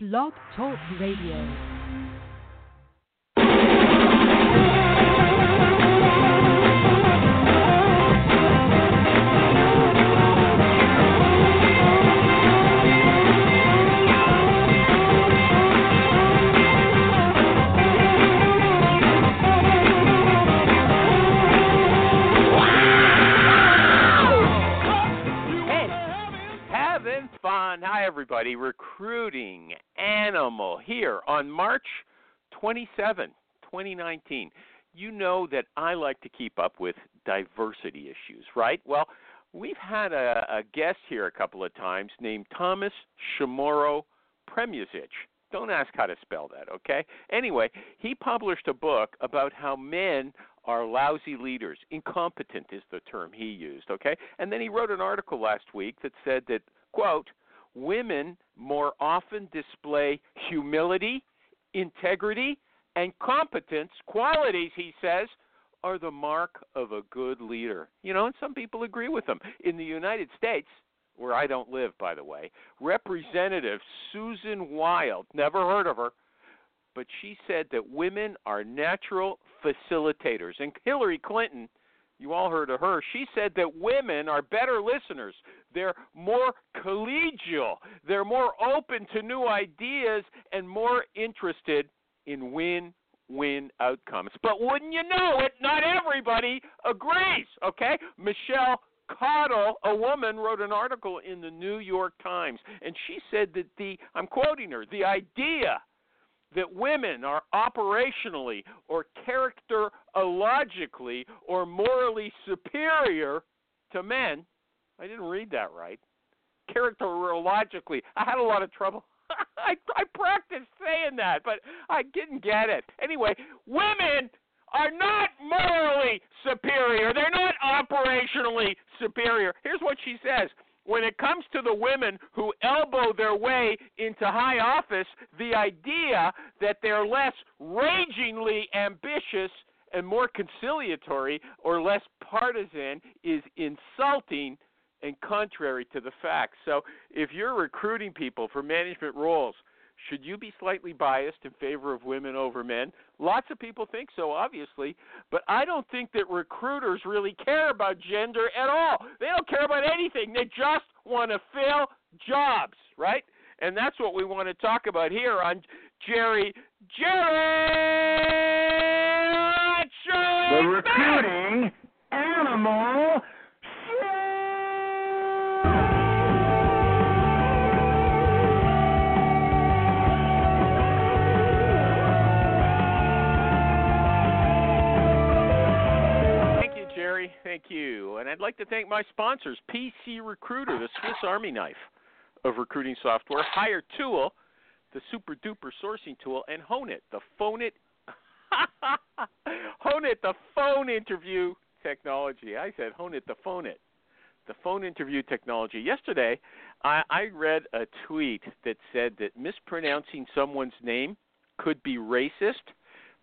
Blog Talk Radio. Having fun. Hi, everybody. Recruiting Animal here on March 27, 2019. You know that I like to keep up with diversity issues, right? Well, we've had a, a guest here a couple of times named Thomas Chamorro Premuzic. Don't ask how to spell that, okay? Anyway, he published a book about how men are lousy leaders. Incompetent is the term he used, okay? And then he wrote an article last week that said that, quote, women more often display humility, integrity, and competence, qualities, he says, are the mark of a good leader. You know, and some people agree with him. In the United States, where I don't live, by the way, Representative Susan Wild, never heard of her, but she said that women are natural facilitators. And Hillary Clinton, you all heard of her, she said that women are better listeners. They're more collegial, they're more open to new ideas, and more interested in win win outcomes. But wouldn't you know it, not everybody agrees, okay? Michelle Cottle, a woman, wrote an article in the New York Times, and she said that the, I'm quoting her, the idea that women are operationally or characterologically or morally superior to men. I didn't read that right. Characterologically. I had a lot of trouble. I, I practiced saying that, but I didn't get it. Anyway, women are not morally superior. They're not operationally superior. Here's what she says when it comes to the women who elbow their way into high office, the idea that they're less ragingly ambitious and more conciliatory or less partisan is insulting and contrary to the facts. So, if you're recruiting people for management roles, should you be slightly biased in favor of women over men? Lots of people think so, obviously, but I don't think that recruiters really care about gender at all. They don't care about anything. They just want to fill jobs, right? And that's what we want to talk about here on Jerry Jerry The recruiting animal Thank you. And I'd like to thank my sponsors, PC Recruiter, the Swiss Army knife of recruiting software, Hire Tool, the super duper sourcing tool, and HonIt, the phone it HonIt, the phone interview technology. I said HonIt, the phone it. The phone interview technology. Yesterday, I, I read a tweet that said that mispronouncing someone's name could be racist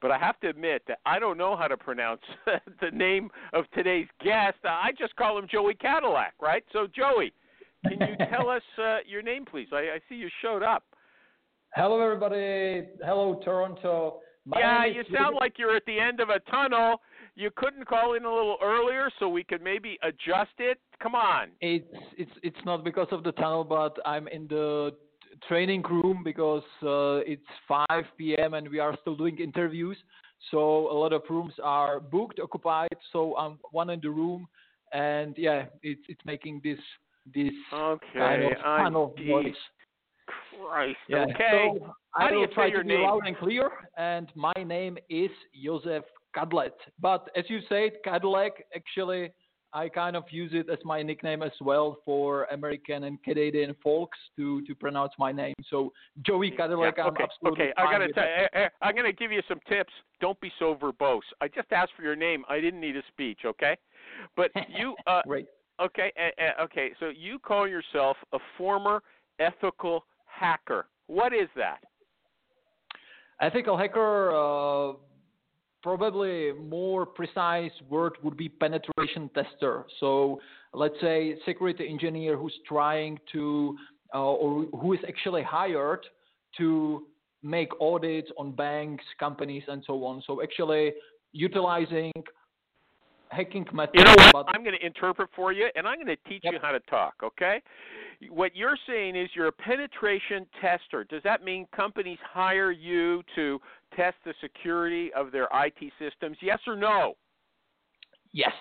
but I have to admit that I don't know how to pronounce the name of today's guest. I just call him Joey Cadillac, right? So, Joey, can you tell us uh, your name, please? I, I see you showed up. Hello, everybody. Hello, Toronto. My yeah, you sound like you're at the end of a tunnel. You couldn't call in a little earlier so we could maybe adjust it. Come on. It's it's it's not because of the tunnel, but I'm in the training room because uh, it's 5 p.m. and we are still doing interviews. So a lot of rooms are booked, occupied. So I'm one in the room, and yeah, it's it's making this this Okay. kind of geez voice. Christ. Yeah. Okay. So How I do will you try your to be loud and clear. And my name is Josef Kadlec. But as you said, Cadillac, actually, I kind of use it as my nickname as well for American and Canadian folks to, to pronounce my name. So Joey Cadillac, Yeah, I'm absolutely okay. I gotta tell you, I'm gonna give you some tips. Don't be so verbose. I just asked for your name. I didn't need a speech, okay? But you, uh, Great. okay, uh, okay. So you call yourself a former ethical hacker. What is that? Ethical hacker, uh, probably more precise word would be penetration tester. So let's say security engineer who's trying to uh, or who is actually hired to make audits on banks, companies, and so on. So actually utilizing You know what? I'm going to interpret for you, and I'm going to teach Yep. you how to talk. Okay? What you're saying is you're a penetration tester. Does that mean companies hire you to test the security of their IT systems? Yes or no? yes,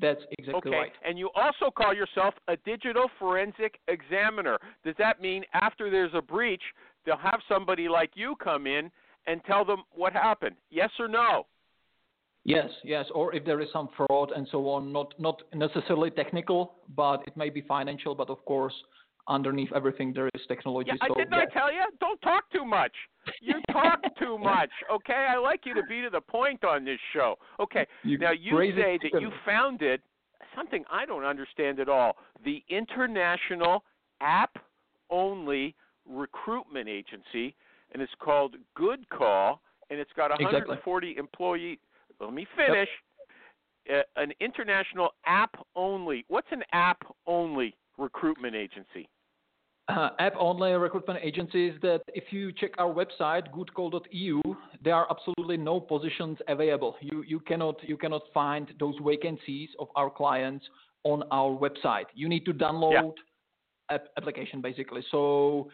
that's exactly Okay. right. And you also call yourself a digital forensic examiner. Does that mean after there's a breach, they'll have somebody like you come in and tell them what happened? Yes or no? Yes, yes. Or if there is some fraud and so on, not not necessarily technical, but it may be financial. But of course, underneath everything there is technology. Yeah, I so didn't yes. I tell you? Don't talk too much. You talk too much. Okay, I like you to be to the point on this show. Okay, You now you say that you founded something I don't understand at all: the International App Only Recruitment Agency, and it's called GoodCall, and it's got Exactly. 140 employee. Let me finish. Uh, an international app only. What's an app only recruitment agency? uh, app-only recruitment agencies that if you check our website goodcall.eu there are absolutely no positions available you you cannot you cannot find those vacancies of our clients on our website you need to download app application basically so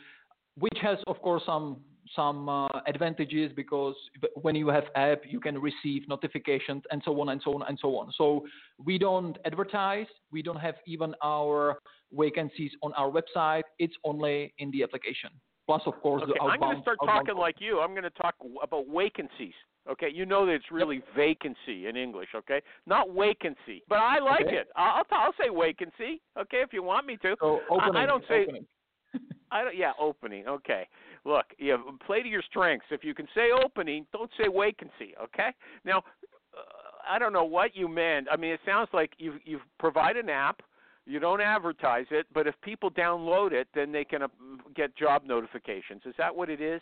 which has of course some some uh, advantages because when you have app you can receive notifications and so on and so on and so on so we don't advertise we don't have even our vacancies on our website it's only in the application plus of course Okay, the I'm going to start outbound talking like you. I'm going to talk about vacancies. Okay, you know that it's really vacancy in English. Okay, not vacancy, but I like Okay. it. I'll, I'll I'll say vacancy. Okay, if you want me to. so I- opening, I don't say-. I don't. Yeah, opening. Okay. Look, you know, play to your strengths. If you can say opening, don't say vacancy. Okay. Now, uh, I don't know what you meant. I mean, it sounds like you you provide an app. You don't advertise it, but if people download it, then they can uh, get job notifications. Is that what it is?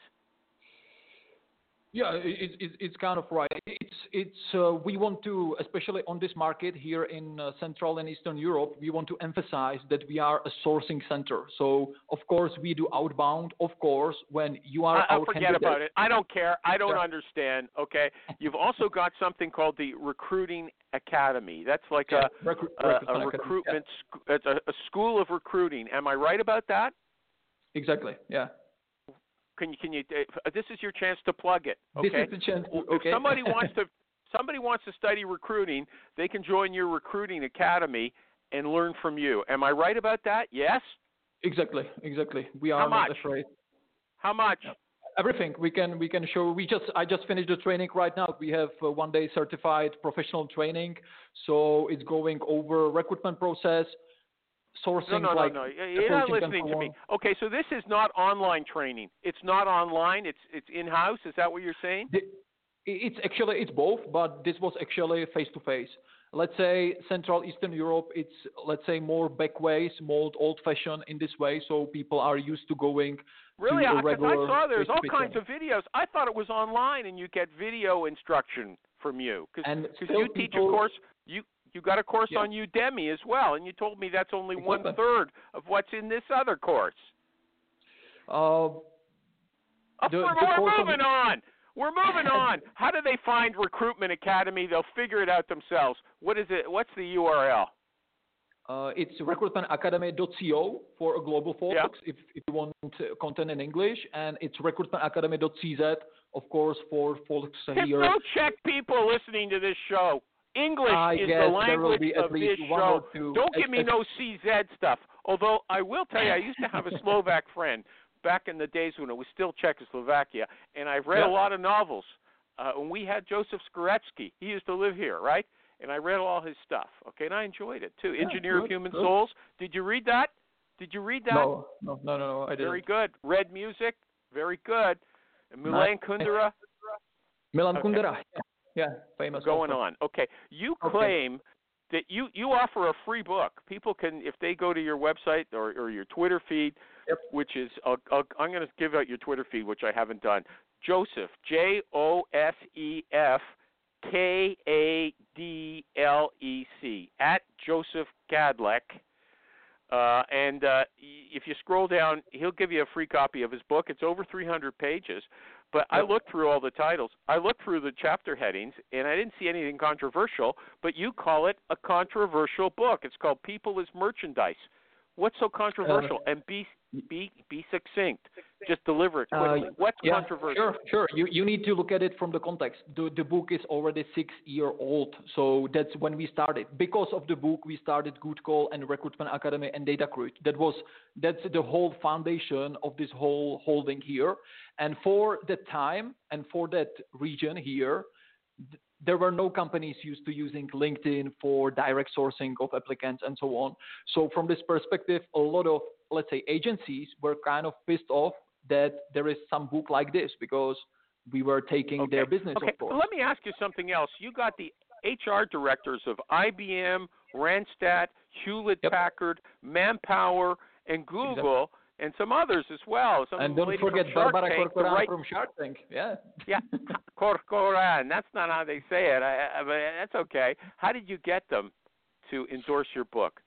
Yeah, it, it, it's kind of right. It's it's uh, we want to, especially on this market here in uh, Central and Eastern Europe, we want to emphasize that we are a sourcing center. So of course we do outbound. Of course, when you are I, I our forget about it. I don't care. I don't Yeah. understand. Okay. You've also got something called the Recruiting Academy. That's like Yeah, a recru- a, recruitment a academy. recruitment. sc- It's a, a school of recruiting. Am I right about that? Exactly. Yeah. Can you can you? Uh, this is your chance to plug it. This is the chance. To, okay. If somebody wants to somebody wants to study recruiting, they can join your recruiting academy and learn from you. Am I right about that? Yes. exactly. Exactly. We How are not much? afraid. How much? Everything we can we can show. We just I just finished the training right now. We have uh, one day certified professional training, so it's going over recruitment process, sourcing No, no, like no, no. You're not listening to me. Okay, so this is not online training. It's not online. It's it's in house. Is that what you're saying? It's actually it's both, but this was actually face to face. Let's say Central Eastern Europe, it's let's say more back ways, more old fashioned in this way, so people are used to going. Really? to a Because I saw there's all kinds of videos. I thought it was online, and you get video instruction from you. Because And because still you teach a course. You you got a course Yeah. on Udemy as well, and you told me that's only one Exactly. of what's in this other course. Uh, Oh, The- we're, the we're course on- moving on. We're moving on. How do they find Recruitment Academy? They'll figure it out themselves. What is it? What's the URL? uh, it's recruitmentacademy.co for a global Yeah. focus if, if you want content in English, and it's recruitmentacademy.cz, of course, for folks There's here. no Czech people listening to this show. English I is the language of this show. Don't give me no CZ stuff. Although I will tell you, I used to have a Slovak friend back in the days when it was still Czechoslovakia, and I've read Yeah. a lot of novels. Uh, and we had Joseph Skvorecky. He used to live here, right? And I read all his stuff. Okay, and I enjoyed it too. Yeah, Engineer of Human good. Souls. Did you read that? Did you read that? No, no, no, no, I didn't. Very good. Red Music. Very good. And Milan. Kundera. Milan Okay. Kundera. Yeah, famous. going on. Okay, you Okay. claim that you you offer a free book. People can, if they go to your website or, or your Twitter feed, Yep. which is I'll, I'm going to give out your Twitter feed, which I haven't done. Josef J O S E F K A D L E C at Josef Kadlec. Uh, and uh, if you scroll down, he'll give you a free copy of his book. It's over 300 pages. But I looked through all the titles. I looked through the chapter headings, and I didn't see anything controversial. But you call it a controversial book. It's called People as Merchandise. What's so controversial? Uh, and be be be succinct. Just deliver it Uh, quickly. What's yeah, controversial? Sure, sure. You you need to look at it from the context. The the book is already six year old, so that's when we started. Because of the book, we started GoodCall and Recruitment Academy and DataCruit. That was that's the whole foundation of this whole holding here. And for the time and for that region here, there were no companies used to using LinkedIn for direct sourcing of applicants and so on. So from this perspective, a lot of let's say agencies were kind of pissed off that there is some book like this because we were taking okay. their business Okay. Let me ask you something else. You got the HR directors of IBM, Randstad, Hewlett Yep. Packard, Manpower, and Google, and some others as well. Some and don't forget Barbara Tank, Corcoran right- from Shark Tank. Yeah. Yeah, Corcoran. That's not how they say it. I, I, but that's okay. How did you get them to endorse your book?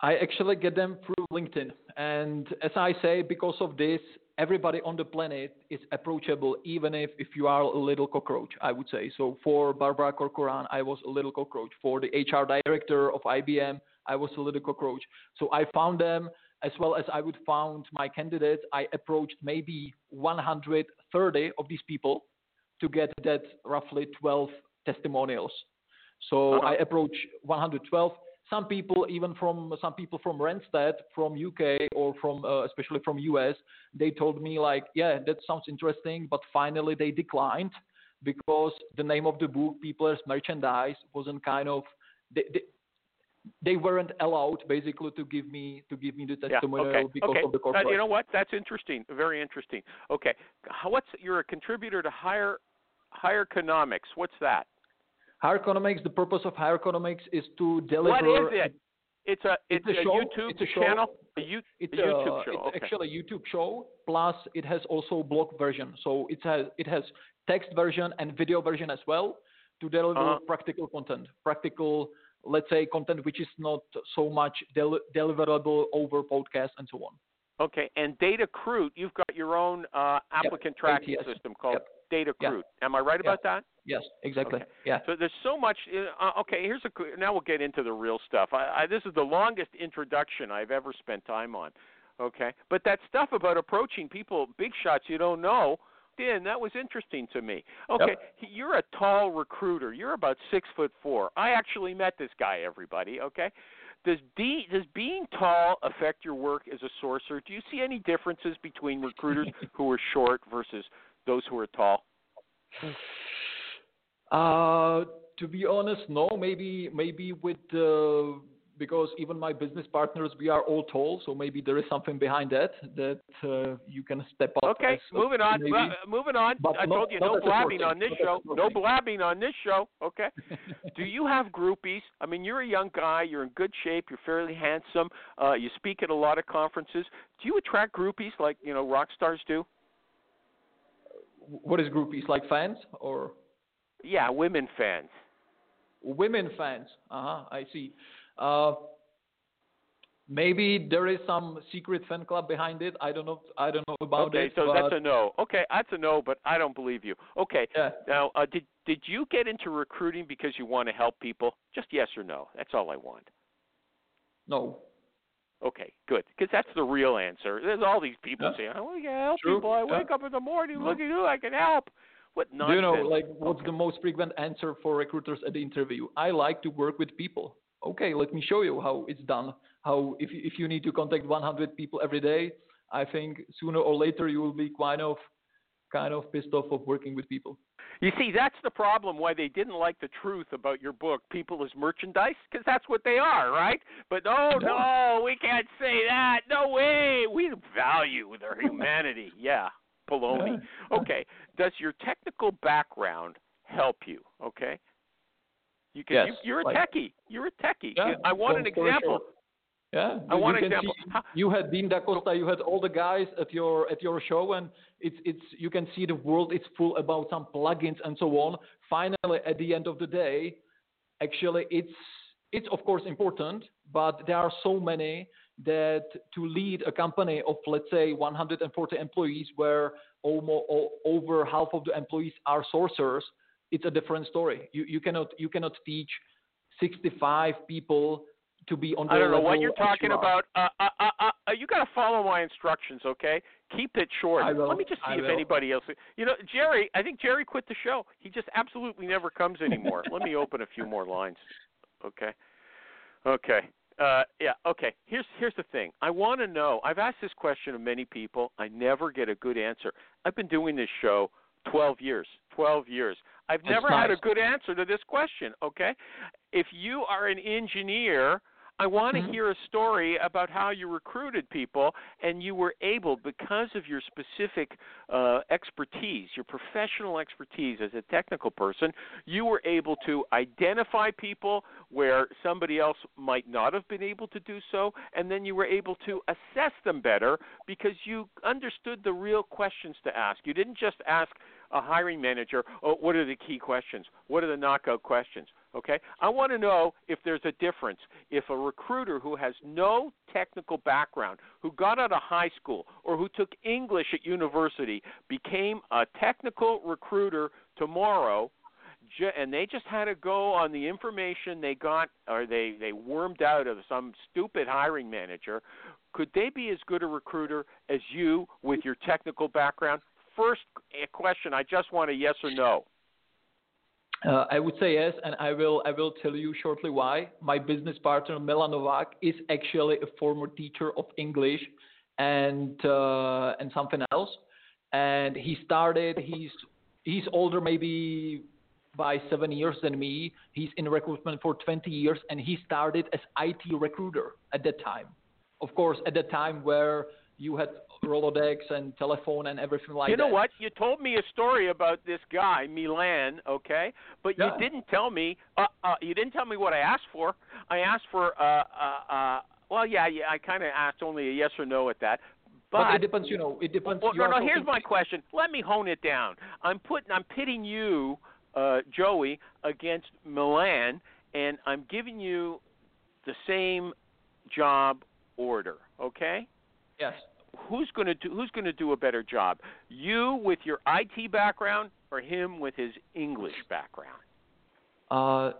I actually get them through LinkedIn. And as I say, because of this, everybody on the planet is approachable, even if, if you are a little cockroach, I would say. So for Barbara Corcoran, I was a little cockroach. For the HR director of IBM, I was a little cockroach. So I found them as well as I would found my candidates. I approached maybe 130 of these people to get that roughly 12 testimonials. So Uh-huh. I approached 112 some people even from some people from Randstad from UK or from uh, especially from US they told me like yeah that sounds interesting but finally they declined because the name of the book people as merchandise wasn't kind of they, they, they weren't allowed basically to give me to give me the Yeah. testimonial Okay. because okay. of the Uh, corporate you know what? That's interesting. Very interesting. Okay. What's you're a contributor to higher higher economics? What's that? Higher economics the purpose of higher economics is to deliver What is it? It's a It's it's, a show. YouTube It's a show. channel. A, you, It's a YouTube uh, show. It's okay. actually a YouTube show. Plus, it has also blog version. So it has it has text version and video version as well to deliver Uh-huh. practical content. Practical, let's say, content which is not so much del- deliverable over podcast and so on. Okay, and Datacruit, you've got your own uh, applicant tracking ATS. system called Yep. Data Yeah. Am I right about that? Yes, exactly. Okay. Yeah. So there's so much. Uh, okay, here's a. Now we'll get into the real stuff. I, I, this is the longest introduction I've ever spent time on. Okay, but that stuff about approaching people, big shots you don't know, Dan, that was interesting to me. Okay, you're a tall recruiter. You're about six foot four. I actually met this guy. Everybody, okay. Does de- does being tall affect your work as a sorcerer? Do you see any differences between recruiters who are short versus those who are tall? Uh, to be honest, no. Maybe maybe with uh, because even my business partners, we are all tall, so maybe there is something behind that that uh, you can step up. Okay, as- moving on. maybe. Uh, moving on. But I not- told you no blabbing on this show. No blabbing on this show. Okay. Do you have groupies? I mean, you're a young guy. You're in good shape. You're fairly handsome. Uh, you speak at a lot of conferences. Do you attract groupies like you know rock stars do? What is groupies like fans or Yeah, women fans. women fans? Uh huh. I see. Uh, maybe there is some secret fan club behind it. I don't know. I don't know about okay, it. so but that's a no. Okay, that's a no, but I don't believe you. Okay. yeah. Now, uh, did did you get into recruiting because you want to help people? Just yes or no. That's all I want. No. Okay, good. Because that's the real answer. There's all these people Yeah. saying, "Oh, we can help True. people. I Yeah. wake up in the morning, No. look at you, I can help." What nonsense? Do you know, like, what's Okay. the most frequent answer for recruiters at the interview? I like to work with people. Okay, let me show you how it's done. How if you, if you need to contact 100 people every day, I think sooner or later you will be kind of kind of pissed off of working with people. You see, that's the problem. Why they didn't like the truth about your book, "People as Merchandise," because that's what they are, right? But oh, no, no, we can't say that. No way. We value their humanity. Yeah, baloney. Okay. Does your technical background help you? Okay. You can. Yes, you, you're a like- techie. You're a techie. Yeah, I want an example. short. Yeah, I you- want you an example. see- you had Dean Da Costa, you had all the guys at your at your show, and it's it's you can see the world is full about some plugins and so on. Finally, at the end of the day, actually, it's it's of course important, but there are so many that to lead a company of let's say 140 employees where almost over half of the employees are sourcers it's a different story you, you cannot you cannot teach 65 people to be on the I don't know what you're talking you about. Uh, uh, uh, uh, you got to follow my instructions, okay? Keep it short. Will. Let me just see I if will. anybody else. You know, Jerry. I think Jerry quit the show. He just absolutely never comes anymore. Let me open a few more lines. Okay. Okay. Uh, yeah. Okay. Here's here's the thing. I want to know. I've asked this question of many people. I never get a good answer. I've been doing this show 12 years. 12 years. I've That's never had a good answer to this question. Okay. If you are an engineer, I want to Mhm. hear a story about how you recruited people and you were able, because of your specific uh, expertise, your professional expertise as a technical person, you were able to identify people where somebody else might not have been able to do so, and then you were able to assess them better because you understood the real questions to ask. You didn't just ask a hiring manager, oh, what are the key questions? What are the knockout questions? Okay? I want to know if there's a difference. If a recruiter who has no technical background, who got out of high school, or who took English at university, became a technical recruiter tomorrow, and they just had to go on the information they got or they, they wormed out of some stupid hiring manager, could they be as good a recruiter as you with your technical background? First eh, question, I just want a yes or no. Uh, I would say yes, and I will I will tell you shortly why. My business partner Milan Novak is actually a former teacher of English and uh, and something else. And he started. He's he's older, maybe by seven years than me. He's in recruitment for 20 years, and he started as IT recruiter at that time. Of course, at that time where you had Rolodex and telephone and everything like that. you that. know what? You told me a story about this guy, Milan, okay? But Yeah. you didn't tell me. Uh, uh, you didn't tell me what I asked for. I asked for. Uh, uh, uh, well, yeah, yeah. I kind of asked only a yes or no at that. But, But it depends, you know. It depends. Well, no, no. Here's my question. Let me hone it down. I'm putting. I'm pitting you, uh, Joey, against Milan, and I'm giving you the same job order. Okay? Yes. Who's going to do? Who's going to do a better job? You with your IT background, or him with his English background? Uh,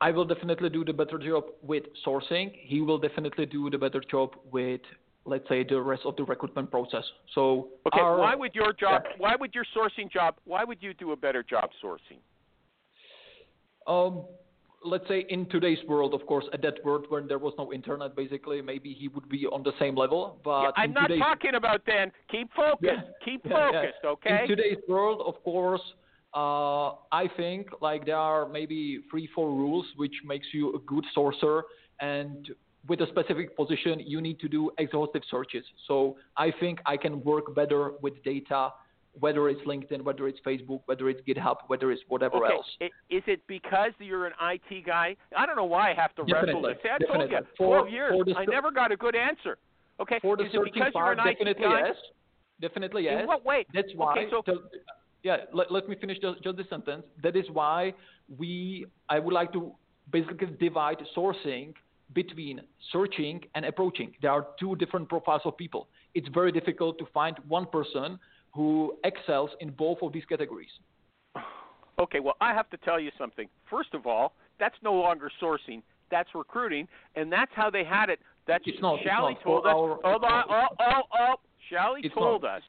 I will definitely do the better job with sourcing. He will definitely do the better job with, let's say, the rest of the recruitment process. So, Okay. our- why would your job? Yeah. Why would your sourcing job? Why would you do a better job sourcing? um, let's say in today's world, of course, at that world when there was no internet, basically, maybe he would be on the same level. But Yeah, I'm not talking about then. Keep focused. Yeah. Keep Yeah, focused. Okay. In today's world, of course, uh, I think like there are maybe three, four rules which makes you a good sourcer. And with a specific position, you need to do exhaustive searches. So I think I can work better with data, whether it's LinkedIn, whether it's Facebook, whether it's GitHub, whether it's whatever okay. else. Is it because you're an IT guy? I don't know why I have to wrestle Definitely, this. See, I told you, definitely. For- 12 years. the I never got a good answer. Okay. For the is it because part, you're an IT definitely guy? yes. Definitely yes. In what way? That's why. Okay, so the- yeah, let, let me finish just, just this sentence. That is why we. I would like to basically divide sourcing between searching and approaching. There are two different profiles of people. It's very difficult to find one person who excels in both of these categories. Okay, well, I have to tell you something. First of all, that's no longer sourcing. That's recruiting, and that's how they had it. That's It's not, it's Shally not. told us. hold on. Oh, oh, oh. Shally It's told not. us.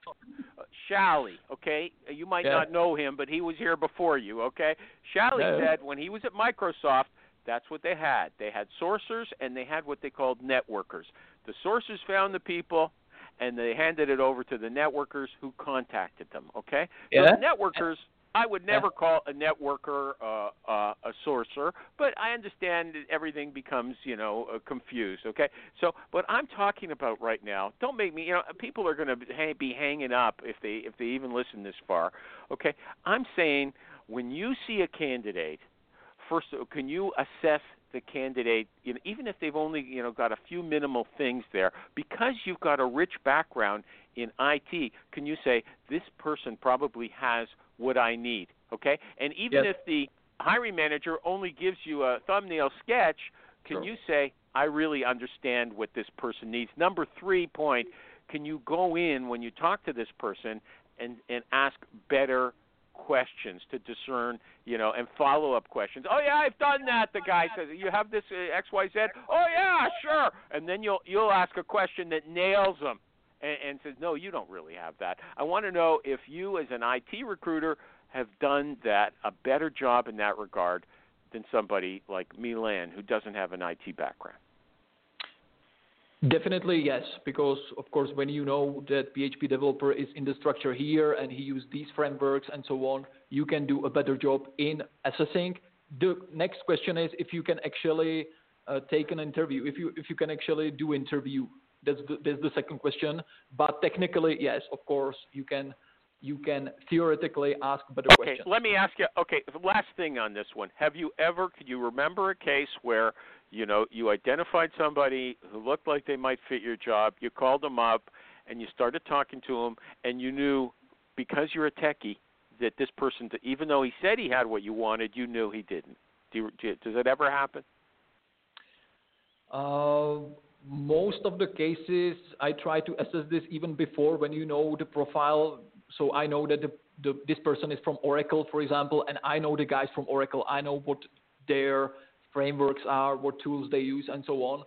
Shally, okay? You might Yeah. not know him, but he was here before you, okay? Shally said when he was at Microsoft, that's what they had. They had sourcers and they had what they called networkers. The sourcers found the people and they handed it over to the networkers who contacted them, okay? Yeah. Those networkers I would never call a networker uh, uh, a sourcer, but I understand that everything becomes, you know, uh, confused. Okay, so what I'm talking about right now, don't make me, you know, people are going to be hanging up if they if they even listen this far. Okay, I'm saying when you see a candidate, first, can you assess the candidate, you know, even if they've only, you know, got a few minimal things there, because you've got a rich background in IT, can you say this person probably has what I need? Okay, and even Yes. if the hiring manager only gives you a thumbnail sketch, can Sure. you say, I really understand what this person needs? Number three point, can you go in when you talk to this person and, and ask better questions to discern, you know, and follow up questions. Oh yeah, I've done that. The guy says, "You have this uh, X Y Z." Oh yeah, sure. And then you'll you'll ask a question that nails them and, and says, "No, you don't really have that." I want to know if you, as an IT recruiter, have done that a better job in that regard than somebody like Milan who doesn't have an IT background. Definitely yes, because of course when you know that PHP developer is in the structure here and he used these frameworks and so on, you can do a better job in assessing. The next question is if you can actually uh, take an interview, if you if you can actually do interview. That's the, that's the second question. But technically yes, of course you can you can theoretically ask better Okay, questions. let me ask you. Okay, last thing on this one. Have you ever? Could you remember a case where you know you identified somebody who looked like they might fit your job? You called them up and you started talking to them, and you knew because you're a techie that this person, even though he said he had what you wanted, you knew he didn't. Do you, does that ever happen? Uh, most of the cases, I try to assess this even before when you know the profile. So I know that the, the, this person is from Oracle, for example, and I know the guys from Oracle. I know what their frameworks are, what tools they use, and so on.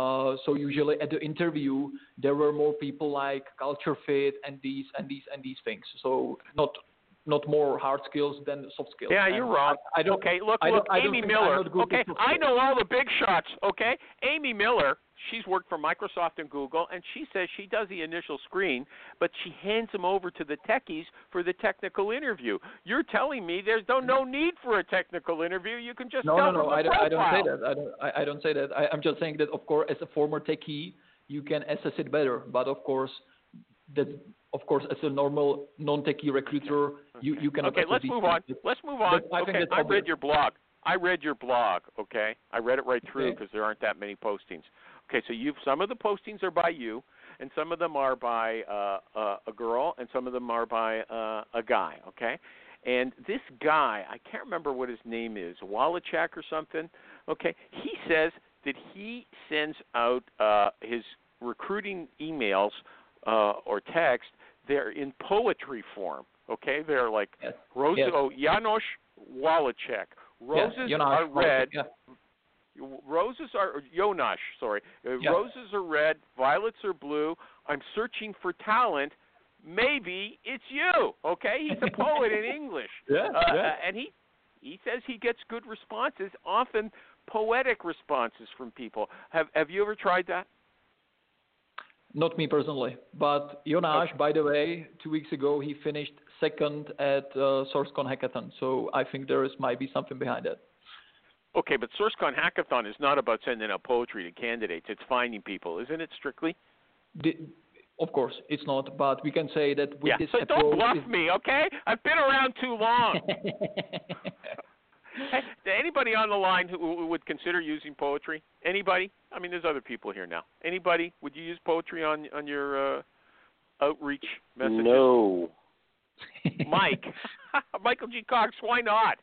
Uh, so usually at the interview, there were more people like culture fit and these and these and these things. So not not more hard skills than soft skills. Yeah, And you're wrong. I, I don't. okay, look, I look, don't- I don't Amy Miller. not good with Okay, I know all the big shots. Okay, Amy Miller. She's worked for Microsoft and Google, and she says she does the initial screen, but she hands them over to the techies for the technical interview. You're telling me there's no no need for a technical interview. You can just No, tell no, no. I don't, I don't say that. I don't. I, I don't say that. I, I'm just saying that, of course, as a former techie, you can assess it better. But of course, that of course, as a normal non-techie recruiter, you you cannot. Okay, let's move on. things. Let's move on. But I okay, it's I read your blog. I read your blog. Okay, I read it right through Okay. because there aren't that many postings. Okay, so you've some of the postings are by you, and some of them are by uh, uh, a girl, and some of them are by uh, a guy. Okay, and this guy, I can't remember what his name is, Wallachek or something. Okay, he says that he sends out uh, his recruiting emails uh, or text. They're in poetry form. Okay, they're like Yes. Rose, Yes. oh, Janos Wallachek. Roses Jonas, are red. Yeah. Roses are Yonash, Sorry, uh, roses are red. Violets are blue. I'm searching for talent. Maybe it's you. Okay, he's a poet in English. Yeah, Uh, yeah. and he he says he gets good responses, often poetic responses from people. Have Have you ever tried that? Not me personally, but Jonas, by the way, two weeks ago he finished second at uh, SourceCon Hackathon. So I think there is might be something behind it. Okay, but SourceCon Hackathon is not about sending out poetry to candidates. It's finding people, isn't it? Strictly. The, of course, it's not, but we can say that with yeah. this So approach. don't bluff me, okay? I've been around too long. Hey, anybody on the line who, who would consider using poetry? Anybody? I mean, there's other people here now. Anybody? Would you use poetry on on your uh, outreach messages? No. Mike, Michael G. Cox. Why not?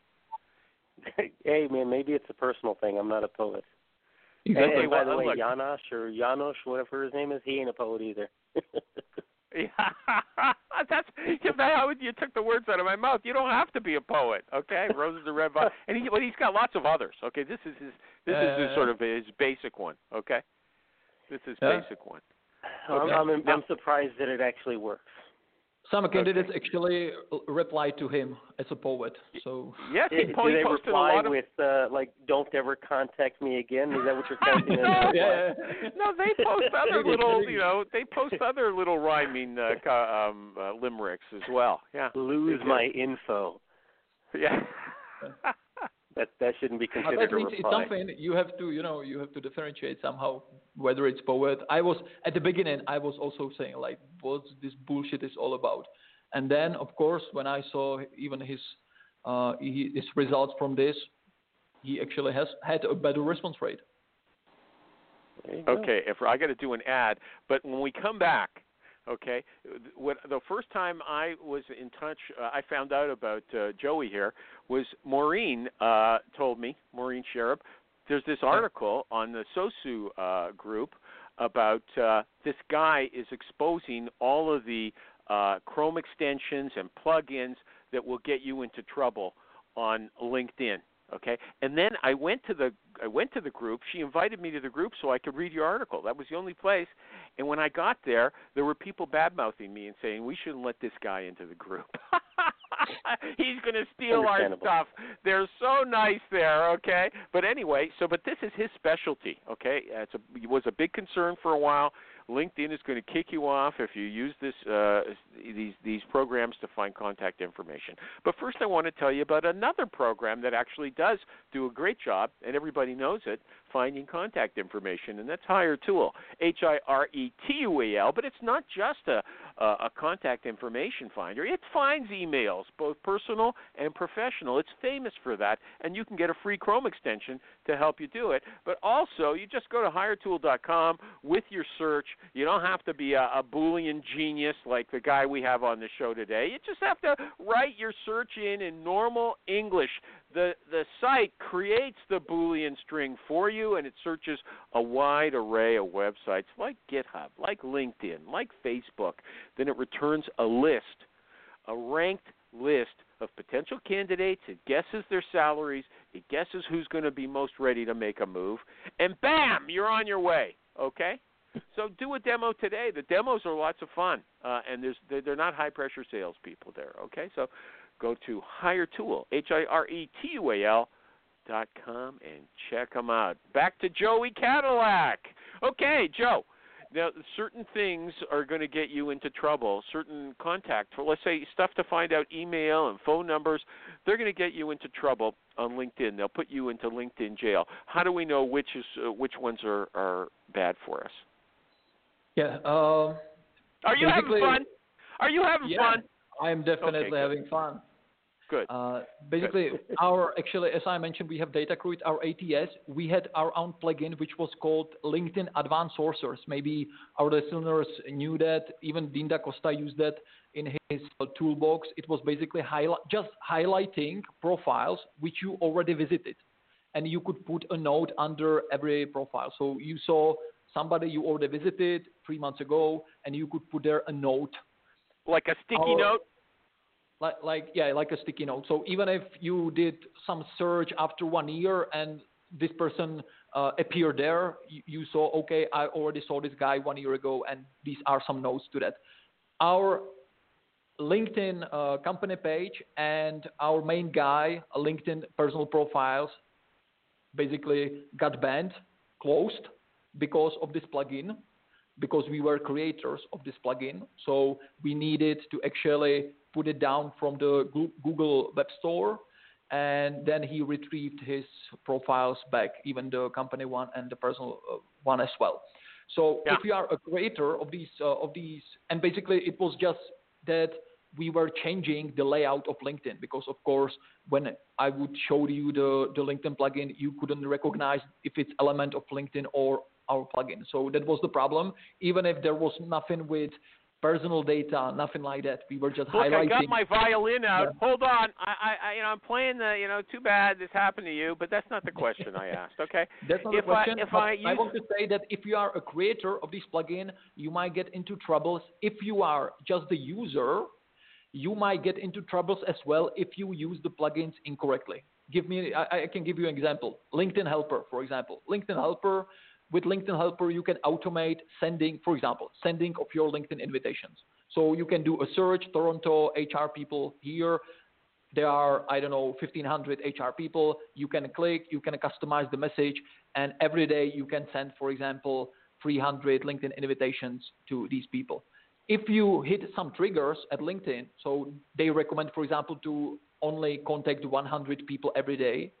hey man, maybe it's a personal thing. I'm not a poet. Exactly. And by well, the way, look- Janosch or Janosch, whatever his name is, he ain't a poet either. Yeah, that's how you took the words out of my mouth. You don't have to be a poet, okay? Roses are red, and he, but he's got lots of others. Okay, this is his. This is his Uh, sort of his basic one. Okay, this is Yeah. basic one. I'm, I'm, I'm surprised that it actually works. Some candidates actually uh, replied to him as a poet. So Yes, he, Do po- he they posted a reply lot of. with uh, like, "Don't ever contact me again"? Is that what you're counting as? a No. yeah. No, they post other little, you know, they post other little rhyming uh, um, uh, limericks as well. Yeah, Lose my info. yeah. That that shouldn't be But considered at a least it's something you have to, you know, you have to differentiate somehow whether it's poet. I was at the beginning, I was also saying like, what this bullshit is all about? And then, of course, when I saw even his uh, his results from this, he actually has had a better response rate. There you go. Okay, if I got to do an ad, but when we come back, okay, what the first time I was in touch, uh, I found out about uh, Joey here was Maureen uh, told me, Maureen Sharib, there's this article on the Sosu uh, group about uh, this guy is exposing all of the uh, Chrome extensions and plugins that will get you into trouble on LinkedIn. Okay, and then I went to the I went to the group. She invited me to the group so I could read your article. That was the only place. And when I got there, there were people bad mouthing me and saying we shouldn't let this guy into the group. He's going to steal our stuff. They're so nice there, okay? But anyway, so but this is his specialty, okay? It's a, it was a big concern for a while. LinkedIn is going to kick you off if you use this uh, these these programs to find contact information. But first, I want to tell you about another program that actually does do a great job, and everybody knows it, finding contact information, and that's Hiretual, H-I-R-E-T-U-A-L. But it's not just a a contact information finder. It finds emails, both personal and professional. It's famous for that, and you can get a free Chrome extension to help you do it. But also, you just go to Hiretual.com with your search you don't have to be a, a Boolean genius like the guy we have on the show today. You just have to write your search in in normal English. The the site creates the Boolean string for you, and it searches a wide array of websites like GitHub, like LinkedIn, like Facebook. Then it returns a list, a ranked list of potential candidates. It guesses their salaries. It guesses who's going to be most ready to make a move, and bam, you're on your way. Okay. So do a demo today. The demos are lots of fun, uh, and there's they're not high pressure salespeople there. Okay, so go to Hiretual, H I R E T U A L dot com and check them out. Back to Joey Cadillac. Okay, Joe. Now, certain things are going to get you into trouble. Certain contact, let's say stuff to find out email and phone numbers, they're going to get you into trouble on LinkedIn. They'll put you into LinkedIn jail. How do we know which is uh, which ones are are bad for us? Yeah. Uh, Are you having fun? Are you having yeah, fun? I am definitely okay, having fun. Good. Uh, basically, good. our actually, as I mentioned, we have data DataCruit, our ATS. We had our own plugin which was called LinkedIn Advanced Sourcers. Maybe our listeners knew that. Even Dean Da Costa used that in his uh, toolbox. It was basically highlight, just highlighting profiles which you already visited, and you could put a note under every profile. So you saw somebody you already visited three months ago, and you could put there a note. Like a sticky note? Like, like yeah, like a sticky note. So even if you did some search after one year and this person uh, appeared there, you, you, saw, okay, I already saw this guy one year ago, and these are some notes to that. Our LinkedIn uh, company page and our main guy, LinkedIn personal profiles, basically got banned, closed because of this plugin, because we were creators of this plugin. So we needed to actually put it down from the Google Web Store. And then he retrieved his profiles back, even the company one and the personal uh, one as well. So yeah. if you are a creator of these, uh, of these, and basically it was just that we were changing the layout of LinkedIn because, of course, when I would show you the, the LinkedIn plugin, you couldn't recognize if it's element of LinkedIn or our plugin. So that was the problem. Even if there was nothing with personal data, nothing like that. We were just Look, highlighting. I got my violin out. Yeah. Hold on. I, I, you know, I'm playing the, you know, too bad this happened to you, but that's not the question I asked. Okay. That's not if the question. I, if I, use... I want to say that if you are a creator of this plugin, you might get into troubles. If you are just the user, you might get into troubles as well if you use the plugins incorrectly. Give me, I, I can give you an example. LinkedIn Helper, for example. LinkedIn Helper with LinkedIn Helper, you can automate sending, for example, sending of your LinkedIn invitations. So you can do a search, Toronto HR people here. There are, I don't know, 1500 HR people. You can click, you can customize the message, and every day you can send, for example, 300 LinkedIn invitations to these people. If you hit some triggers at LinkedIn, so they recommend, for example, to only contact 100 people every day,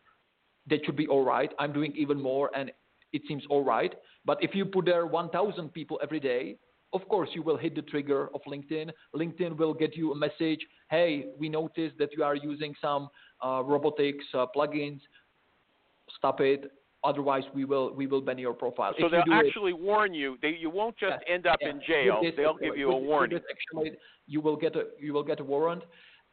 that should be all right. I'm doing even more, and it seems all right. But if you put there 1,000 people every day, of course you will hit the trigger of LinkedIn. LinkedIn will get you a message, hey, we noticed that you are using some uh, robotics uh, plugins. Stop it. Otherwise, we will we will ban your profile. So if they'll actually it, warn you. They, you won't just end up in jail. This, they'll give you a warning. actually, you will get a you will get a warrant.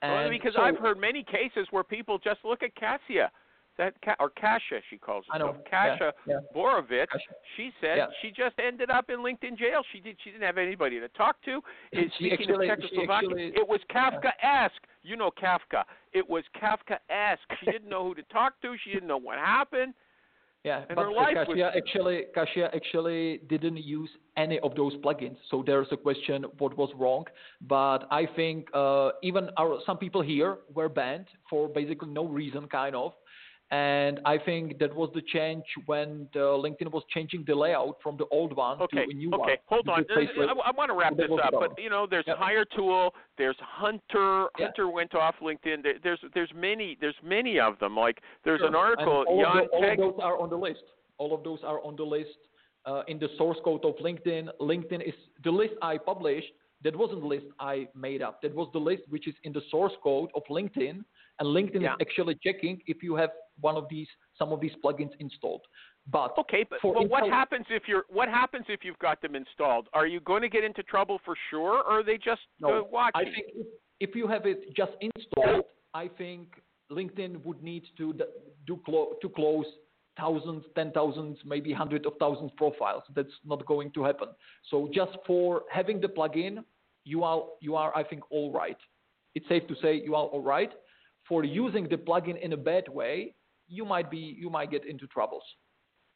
well, because so, I've heard many cases where people just look at Cassia that or Kasia she calls herself Kasha Yeah, yeah. Borovitz. She said Yeah. she just ended up in LinkedIn jail. She did. She didn't have anybody to talk to. It- She Speaking actually- of Czechoslovakia, actually- it was Kafka-esque. You know Kafka. It was Kafka-esque. She didn't know who to talk to. She didn't know what happened. Yeah, And but uh, was- Kasia actually Kasia actually didn't use any of those plugins. So there's a question what was wrong. But I think uh, even our some people here were banned for basically no reason, kind of. And I think that was the change when the LinkedIn was changing the layout from the old one Okay. to a new one. Okay. Hold on. Uh. I, want to wrap this up, but you know, there's Yep. Hiretual. There's Hunter. Yeah. Hunter went off LinkedIn. There's there's many there's many of them. Like there's an article. And all, Jan of, the, all of those are on the list. All of those are on the list uh, in the source code of LinkedIn. LinkedIn is the list I published. That wasn't the list I made up. That was the list which is in the source code of LinkedIn, and LinkedIn Yeah. is actually checking if you have one of these, some of these plugins installed. But Okay, but, but what happens if you're what happens if you've got them installed? Are you going to get into trouble for sure, or are they just No, uh, watching? I think if, if you have it just installed, I think LinkedIn would need to do clo- to close thousands, ten thousands, maybe hundreds of thousands profiles. That's not going to happen. So just for having the plugin, you are you are I think all right. It's safe to say you are all right. For using the plugin in a bad way, you might be you might get into troubles.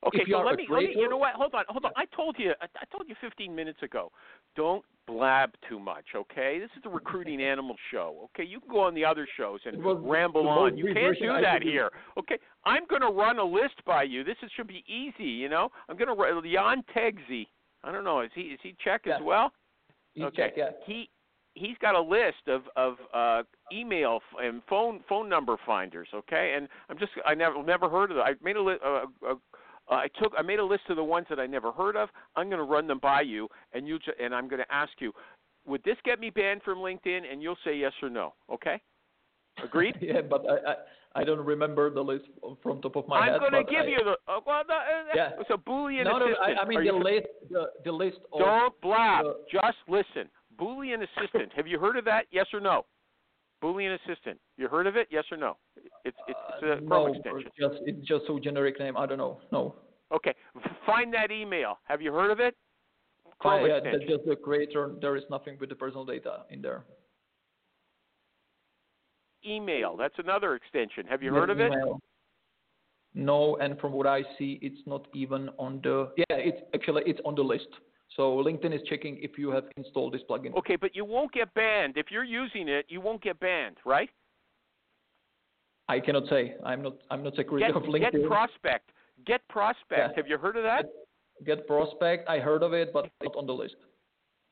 Okay, so let me, let me. You know what? Hold on, hold on. I told you. I, I told you 15 minutes ago. Don't blab too much. Okay, this is a recruiting animal show. Okay, you can go on the other shows and ramble on. You can't do that here. Okay, I'm going to run a list by you. This is, should be easy. You know, I'm going to run Jan Tegze. I don't know. Is he is he Czech as well? You okay. check, yeah. He he's got a list of of uh, email and phone phone number finders. Okay, and I'm just I never never heard of them. I made a list. Uh, uh, uh, I took I made a list of the ones that I never heard of. I'm going to run them by you, and you ju- and I'm going to ask you, would this get me banned from LinkedIn? And you'll say yes or no. Okay. Agreed. yeah, but I, I I don't remember the list from top of my head. I'm going to give I- you the uh, well. The, uh, Yeah. It's a Boolean no, no. I, I mean Are the you- list, the, the list of. Don't blab. the- Just listen. Boolean assistant. Have you heard of that? Yes or no? Boolean assistant. You heard of it? Yes or no? It's it's, it's a uh, Chrome no, extension. just it's just so generic name. I don't know. No. Okay. Find that email. Have you heard of it? Chrome yeah, that's extension. just the creator. There is nothing with the personal data in there. Email. That's another extension. Have you heard of it? No, and from what I see, it's not even on the. Yeah, it's actually it's on the list. So LinkedIn is checking if you have installed this plugin. Okay, but you won't get banned if you're using it. You won't get banned, right? I cannot say. I'm not. I'm not security Get of LinkedIn. get prospect. Get prospect. Yeah. Have you heard of that? Get prospect. I heard of it, but not on the list.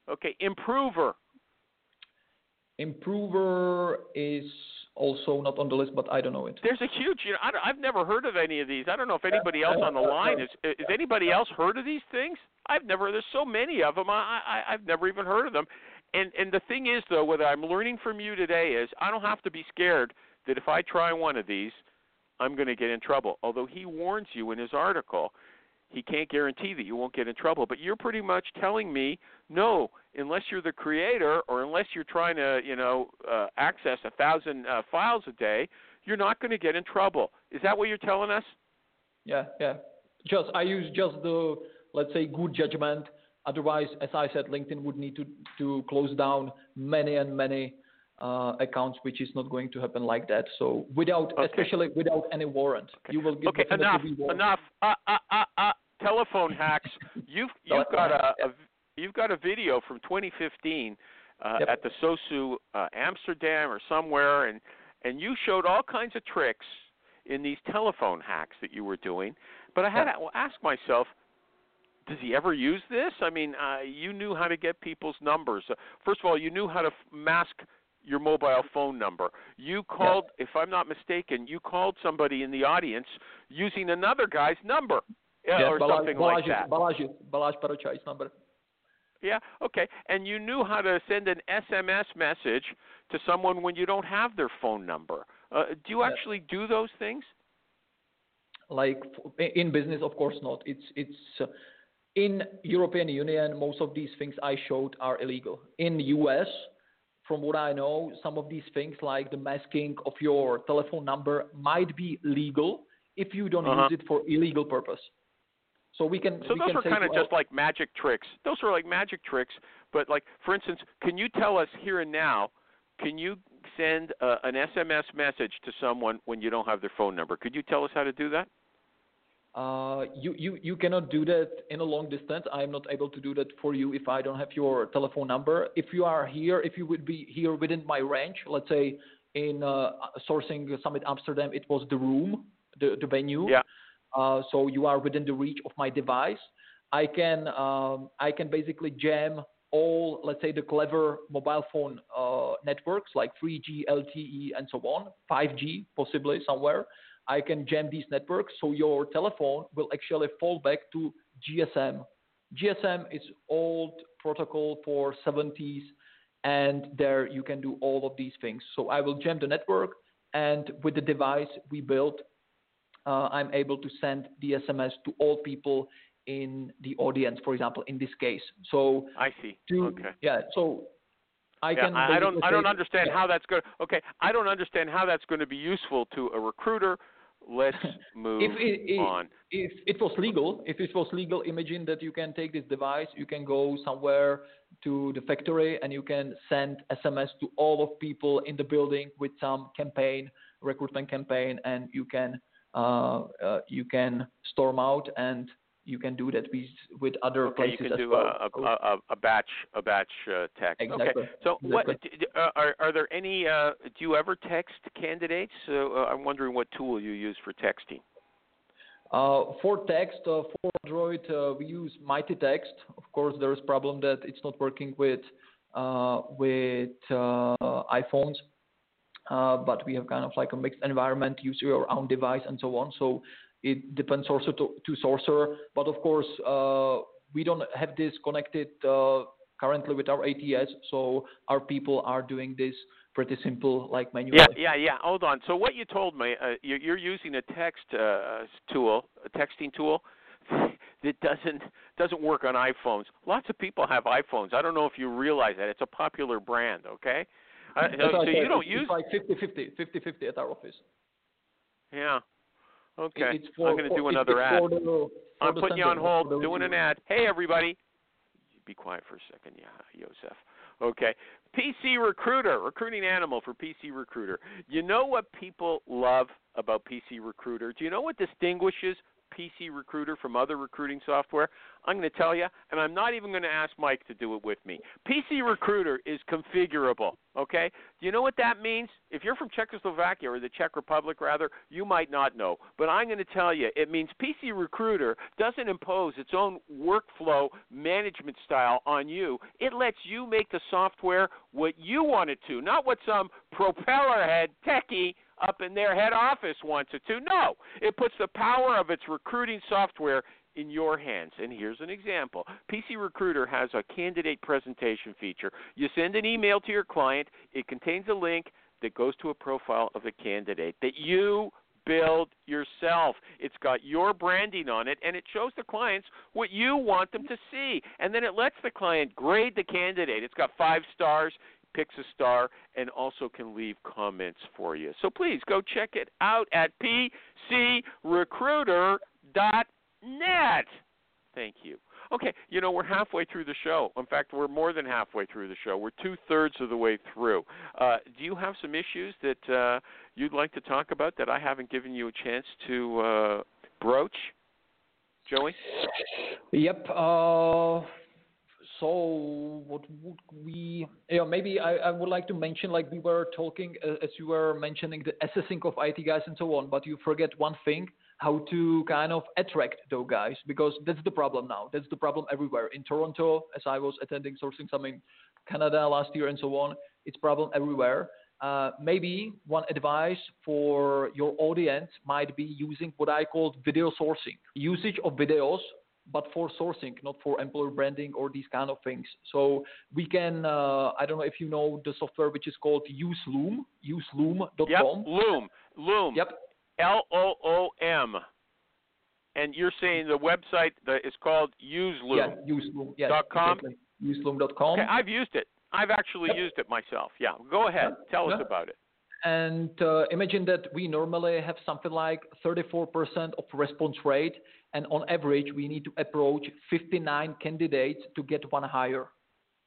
Okay. Improver. Improver is also not on the list, but I don't know it. There's a huge. You know, I I've never heard of any of these. I don't know if anybody else on the line is. Is anybody else heard of these things? I've never. There's so many of them. I, I I've never even heard of them. And and the thing is though, what I'm learning from you today is I don't have to be scared that if I try one of these, I'm going to get in trouble. Although he warns you in his article, he can't guarantee that you won't get in trouble. But you're pretty much telling me no, unless you're the creator or unless you're trying to, you know, uh, access a thousand uh, files a day, you're not going to get in trouble. Is that what you're telling us? Yeah, yeah. Just I use just the let's say good judgment. Otherwise, as I said, LinkedIn would need to to close down many and many uh, accounts, which is not going to happen like that. So without, Okay. especially without any warrant, you will get Okay, enough, enough. Uh, uh, uh, uh, telephone hacks. You've you've got a, a you've got a video from 2015 uh, Yep. at the SOSU uh, Amsterdam or somewhere, and and you showed all kinds of tricks in these telephone hacks that you were doing. But I had to ask myself, does he ever use this? I mean, uh, you knew how to get people's numbers. Uh, first of all, you knew how to f- mask your mobile phone number. You called, if I'm not mistaken, you called somebody in the audience using another guy's number uh, Yeah, or Balazs, something Balazs, like that. Balazs Paroczay's number. Yeah, okay. And you knew how to send an SMS message to someone when you don't have their phone number. Uh, do you actually do those things? like in business of course not it's it's uh, in european union most of these things i showed are illegal in the us from what i know some of these things like the masking of your telephone number might be legal if you don't Uh-huh. use it for illegal purpose. So we can. So we those can are kind of just like magic tricks. Those are like magic tricks. But like, for instance, can you tell us here and now? Can you send uh, an SMS message to someone when you don't have their phone number? Could you tell us how to do that? Uh, you, you, you cannot do that in a long distance. I am not able to do that for you if I don't have your telephone number. If you are here, if you would be here within my range, let's say in uh, Sourcing Summit Amsterdam, it was the room, the, the venue. Yeah. Uh, so you are within the reach of my device. I can um, I can basically jam all, let's say, the clever mobile phone uh, networks like 3G, LTE, and so on, 5G possibly somewhere. I can jam these networks, so your telephone will actually fall back to GSM. GSM is old protocol for 70s, and there you can do all of these things. So I will jam the network, and with the device we built, uh, I'm able to send the SMS to all people in the audience, for example, in this case. So I see. to okay. yeah, so I Yeah, can. I, don't. basically I don't understand yeah. how that's going. Okay, I don't understand how that's going to be useful to a recruiter. Let's move if it, on. if it was legal, if it was legal, imagine that you can take this device, you can go somewhere to the factory, and you can send SMS to all of people in the building with some campaign, recruitment campaign, and you can you can storm out and you can do that with with other Okay, you places can as do well. a, a, a, batch a batch uh, text. Exactly. Okay. So what Exactly. d- uh, are are there any? Uh, do you ever text candidates? So uh, I'm wondering what tool you use for texting. Uh, for text, uh, for Android, uh, we use Mighty Text. Of course, there is problem that it's not working with uh, with uh, iPhones, uh, but we have kind of like a mixed environment. Use your own device and so on. So it depends also to, to Sorcerer. But of course, uh, we don't have this connected uh, currently with our ATS. So our people are doing this pretty simple, like manually. Yeah, yeah, yeah. Hold on. So what you told me, uh, you're, you're using a text uh, tool, a texting tool that doesn't doesn't work on iPhones. Lots of people have iPhones. I don't know if you realize that. It's a popular brand. Okay. That's so I you don't it's, use. it's like 50-50, 50-50 at our office. Yeah. Okay. For, I'm going to do another ad. the- I'm putting you on hold, doing an ad. Hey, everybody. Be quiet for a second, yeah, Joseph. Okay. PC Recruiter, recruiting animal for PC Recruiter. You know what people love about PC Recruiter? Do you know what distinguishes PC Recruiter from other recruiting software? I'm going to tell you, and I'm not even going to ask Mike to do it with me. PC Recruiter is configurable, okay? Do you know what that means? If you're from Czechoslovakia or the Czech Republic, rather, you might not know. But I'm going to tell you, it means PC Recruiter doesn't impose its own workflow management style on you. It lets you make the software what you want it to, not what some propeller head techie up in their head office wants it to. No, it puts the power of its recruiting software in your hands. And here's an example PC Recruiter has a candidate presentation feature. You send an email to your client, it contains a link that goes to a profile of the candidate that you build yourself. It's got your branding on it, and it shows the clients what you want them to see. And then it lets the client grade the candidate. It's got five stars, picks a star, and also can leave comments for you. So please go check it out at pcrecruiter.net. Thank you. Okay, you know, we're halfway through the show. In fact, we're more than halfway through the show. We're two thirds of the way through. Uh, do you have some issues that uh, you'd like to talk about that I haven't given you a chance to uh, broach? Joey? Yep. Uh, so what would we? Yeah, maybe I, I would like to mention, like we were talking, uh, as you were mentioning the assessing of IT guys and so on, but you forget one thing: how to kind of attract those guys, because that's the problem now. That's the problem everywhere. In Toronto, as I was attending sourcing summit, Canada last year and so on, it's problem everywhere. Uh, maybe one advice for your audience might be using what I call video sourcing, usage of videos, but for sourcing, not for employer branding or these kind of things. So we can, uh, I don't know if you know the software which is called UseLoom, useloom.com. Yep, Loom. Loom. Yep. L O O M. And you're saying the website that is called UseLoom. Yeah, useloom. Dot com? exactly. Useloom.com. Okay, I've used it. I've actually Yep. used it myself. Yeah, go ahead. Yeah, Tell us about it. And uh, imagine that we normally have something like 34% of response rate, and on average, we need to approach 59 candidates to get one hire.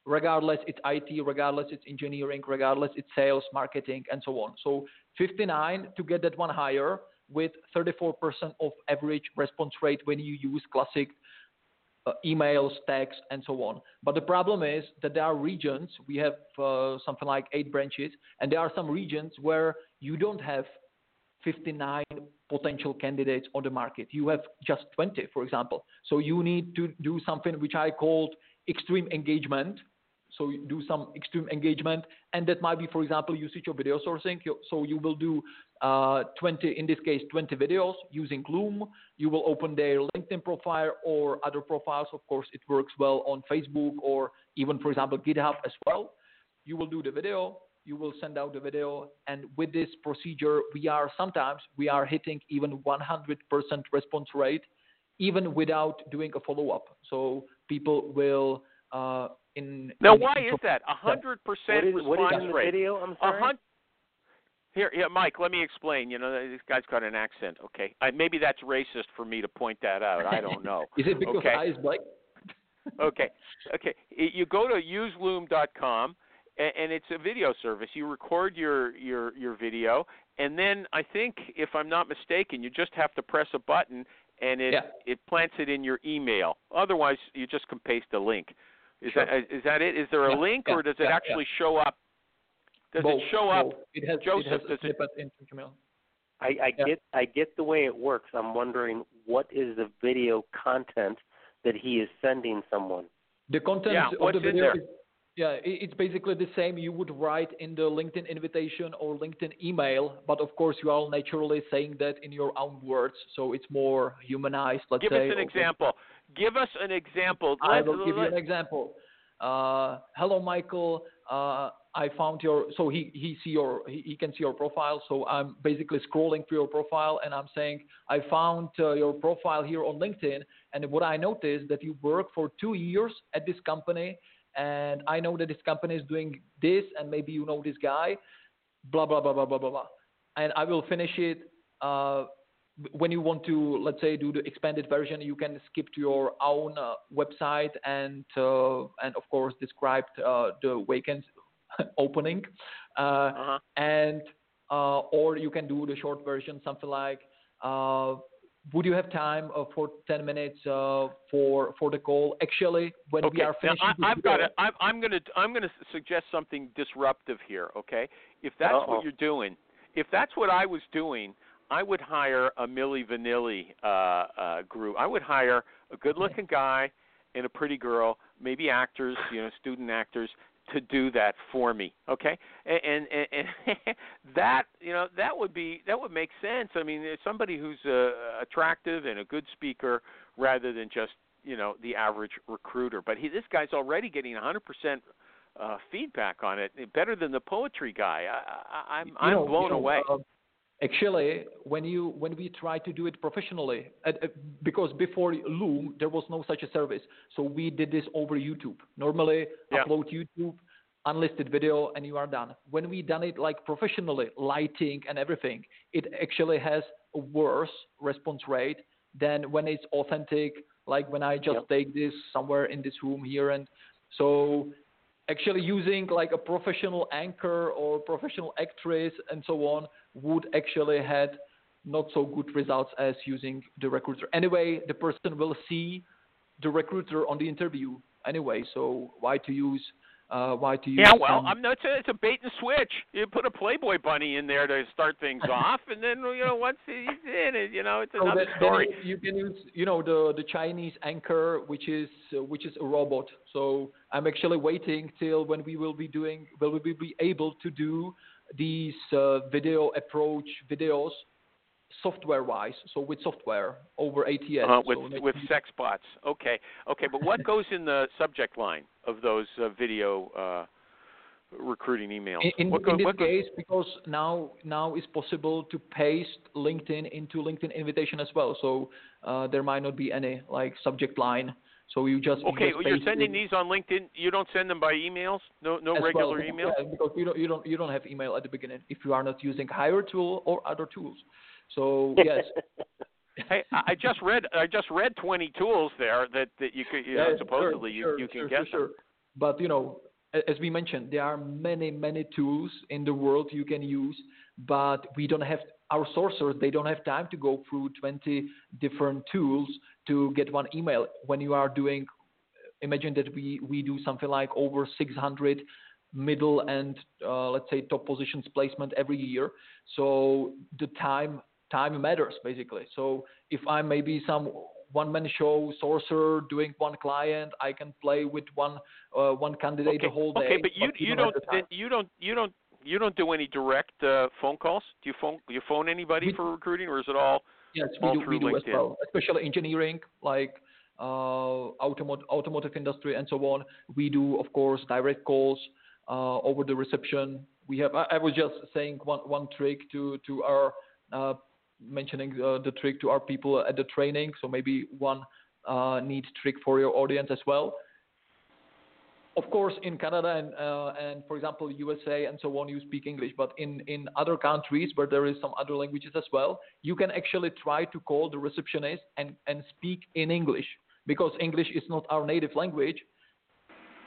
Regardless, it's IT, regardless, it's engineering, regardless, it's sales, marketing, and so on. So 59 to get that one hire with 34% of average response rate when you use classic uh, emails, text, and so on. But the problem is that there are regions, we have uh, something like eight branches, and there are some regions where you don't have 59 potential candidates on the market. You have just 20, for example. So you need to do something which I called extreme engagement, so you do some extreme engagement, and that might be, for example, usage of video sourcing. So you will do uh, 20, in this case, 20 videos using Loom. You will open their LinkedIn profile or other profiles. Of course, it works well on Facebook or even, for example, GitHub as well. You will do the video. You will send out the video, and with this procedure, we are sometimes we are hitting even 100% response rate, even without doing a follow-up. So people will uh, in now in, why in, is that a hundred percent response what is rate video? I'm a sorry. hun- here yeah mike let me explain you know this guy's got an accent okay I, maybe that's racist for me to point that out i don't know Is it because Okay. I is black? okay okay I- you go to useloom.com and, and it's a video service you record your your your video and then i think if i'm not mistaken you just have to press a button and it Yeah. it plants it in your email otherwise you just can paste a link is Sure. that uh, is that it is there a Yeah, link yeah, or does it yeah, yeah. actually show up does Both, it show up both. It has, Joseph, it has does it- snippet. I, I Yeah. get I get the way it works. I'm wondering what is the video content that he is sending someone. The content Yeah, of what's the in video there? is yeah, i- it's basically the same you would write in the LinkedIn invitation or LinkedIn email, but of course you are naturally saying that in your own words, so it's more humanized. Let's Give say. us an or- example. Give us an example. I Let- will give you an example. Uh, hello, Michael. Uh, I found your so he he see your he, he can see your profile. So I'm basically scrolling through your profile and I'm saying I found uh, your profile here on LinkedIn. And what I noticed that you work for two years at this company, and I know that this company is doing this, and maybe you know this guy. Blah blah blah blah blah blah blah. And I will finish it. Uh, when you want to, let's say, do the expanded version, you can skip to your own uh, website and uh, and of course describe uh, the vacancy opening, uh, Uh-huh. and uh, or you can do the short version, something like, uh, would you have time uh, for 10 minutes uh, for for the call? Actually, when Okay. we are now, finishing, I, this I've got it. I'm, I'm going to I'm to suggest something disruptive here. Okay, if that's Uh-oh. what you're doing, if that's what I was doing, I would hire a Milli Vanilli uh, uh, group. I would hire a good-looking guy and a pretty girl, maybe actors, you know, student actors, to do that for me. Okay, and and, and, that you know that would be that would make sense. I mean, somebody who's uh, attractive and a good speaker, rather than just you know the average recruiter. But he, this guy's already getting 100% uh, feedback on it, better than the poetry guy. I, I, I'm you I'm blown you know, away. uh, actually, when you when we try to do it professionally, uh, uh, because before Loom there was no such a service, so we did this over YouTube. Normally, Yeah. upload YouTube, unlisted video, and you are done. When we done it like professionally, lighting and everything, it actually has a worse response rate than when it's authentic. Like when I just Yep. take this somewhere in this room here, and so actually using like a professional anchor or professional actress and so on would actually had not so good results as using the recruiter. Anyway, the person will see the recruiter on the interview anyway. So why to use uh, why to use? Yeah, well, some- I'm not. It's a, it's a bait and switch. You put a Playboy bunny in there to start things off, and then you know once he's in it, you know it's so another that- then story. You, you can use, you know, the the Chinese anchor, which is uh, which is a robot. So I'm actually waiting till when we will be doing, will we be able to do these uh, video approach videos software-wise. So with software over ATS. Uh, with so with sex bots. Okay, okay, but what goes in the subject line of those uh, video uh, recruiting emails? In, in, what go- in this what goes- case, because now now it's possible to paste LinkedIn into LinkedIn invitation as well. So uh, there might not be any like subject line So you just you Okay, just you're sending these on LinkedIn. You don't send them by emails. No, no regular well, emails. Yeah, because you don't you don't you don't have email at the beginning if you are not using Hiretual or other tools. So yes, Hey, I I just read. I just read 20 tools there that that you could. You know, Yeah, supposedly sure, you sure, you can sure, get. sure, sure. But you know, as we mentioned, there are many many tools in the world you can use, but we don't have our sourcers. They don't have time to go through 20 different tools to get one email. When you are doing, imagine that we we do something like over 600 middle and uh, let's say top positions placement every year. So the time time matters basically. So if I'm maybe some one man show sorcerer doing one client, I can play with one uh, one candidate Okay, the whole day. okay, but you you don't you don't you don't you don't do any direct uh, phone calls. Do you phone you phone anybody We- for recruiting, or is it all? Yes, all we do, we through do as well, especially engineering, like uh, automotive, automotive industry and so on. We do, of course, direct calls uh, over the reception. We have. I, I was just saying one one trick to to our uh, mentioning uh, the trick to our people at the training. So maybe one uh, neat trick for your audience as well. Of course, in Canada and uh, and for example USA and so on, you speak English. But in in other countries where there is some other languages as well, you can actually try to call the receptionist and and speak in English because English is not our native language.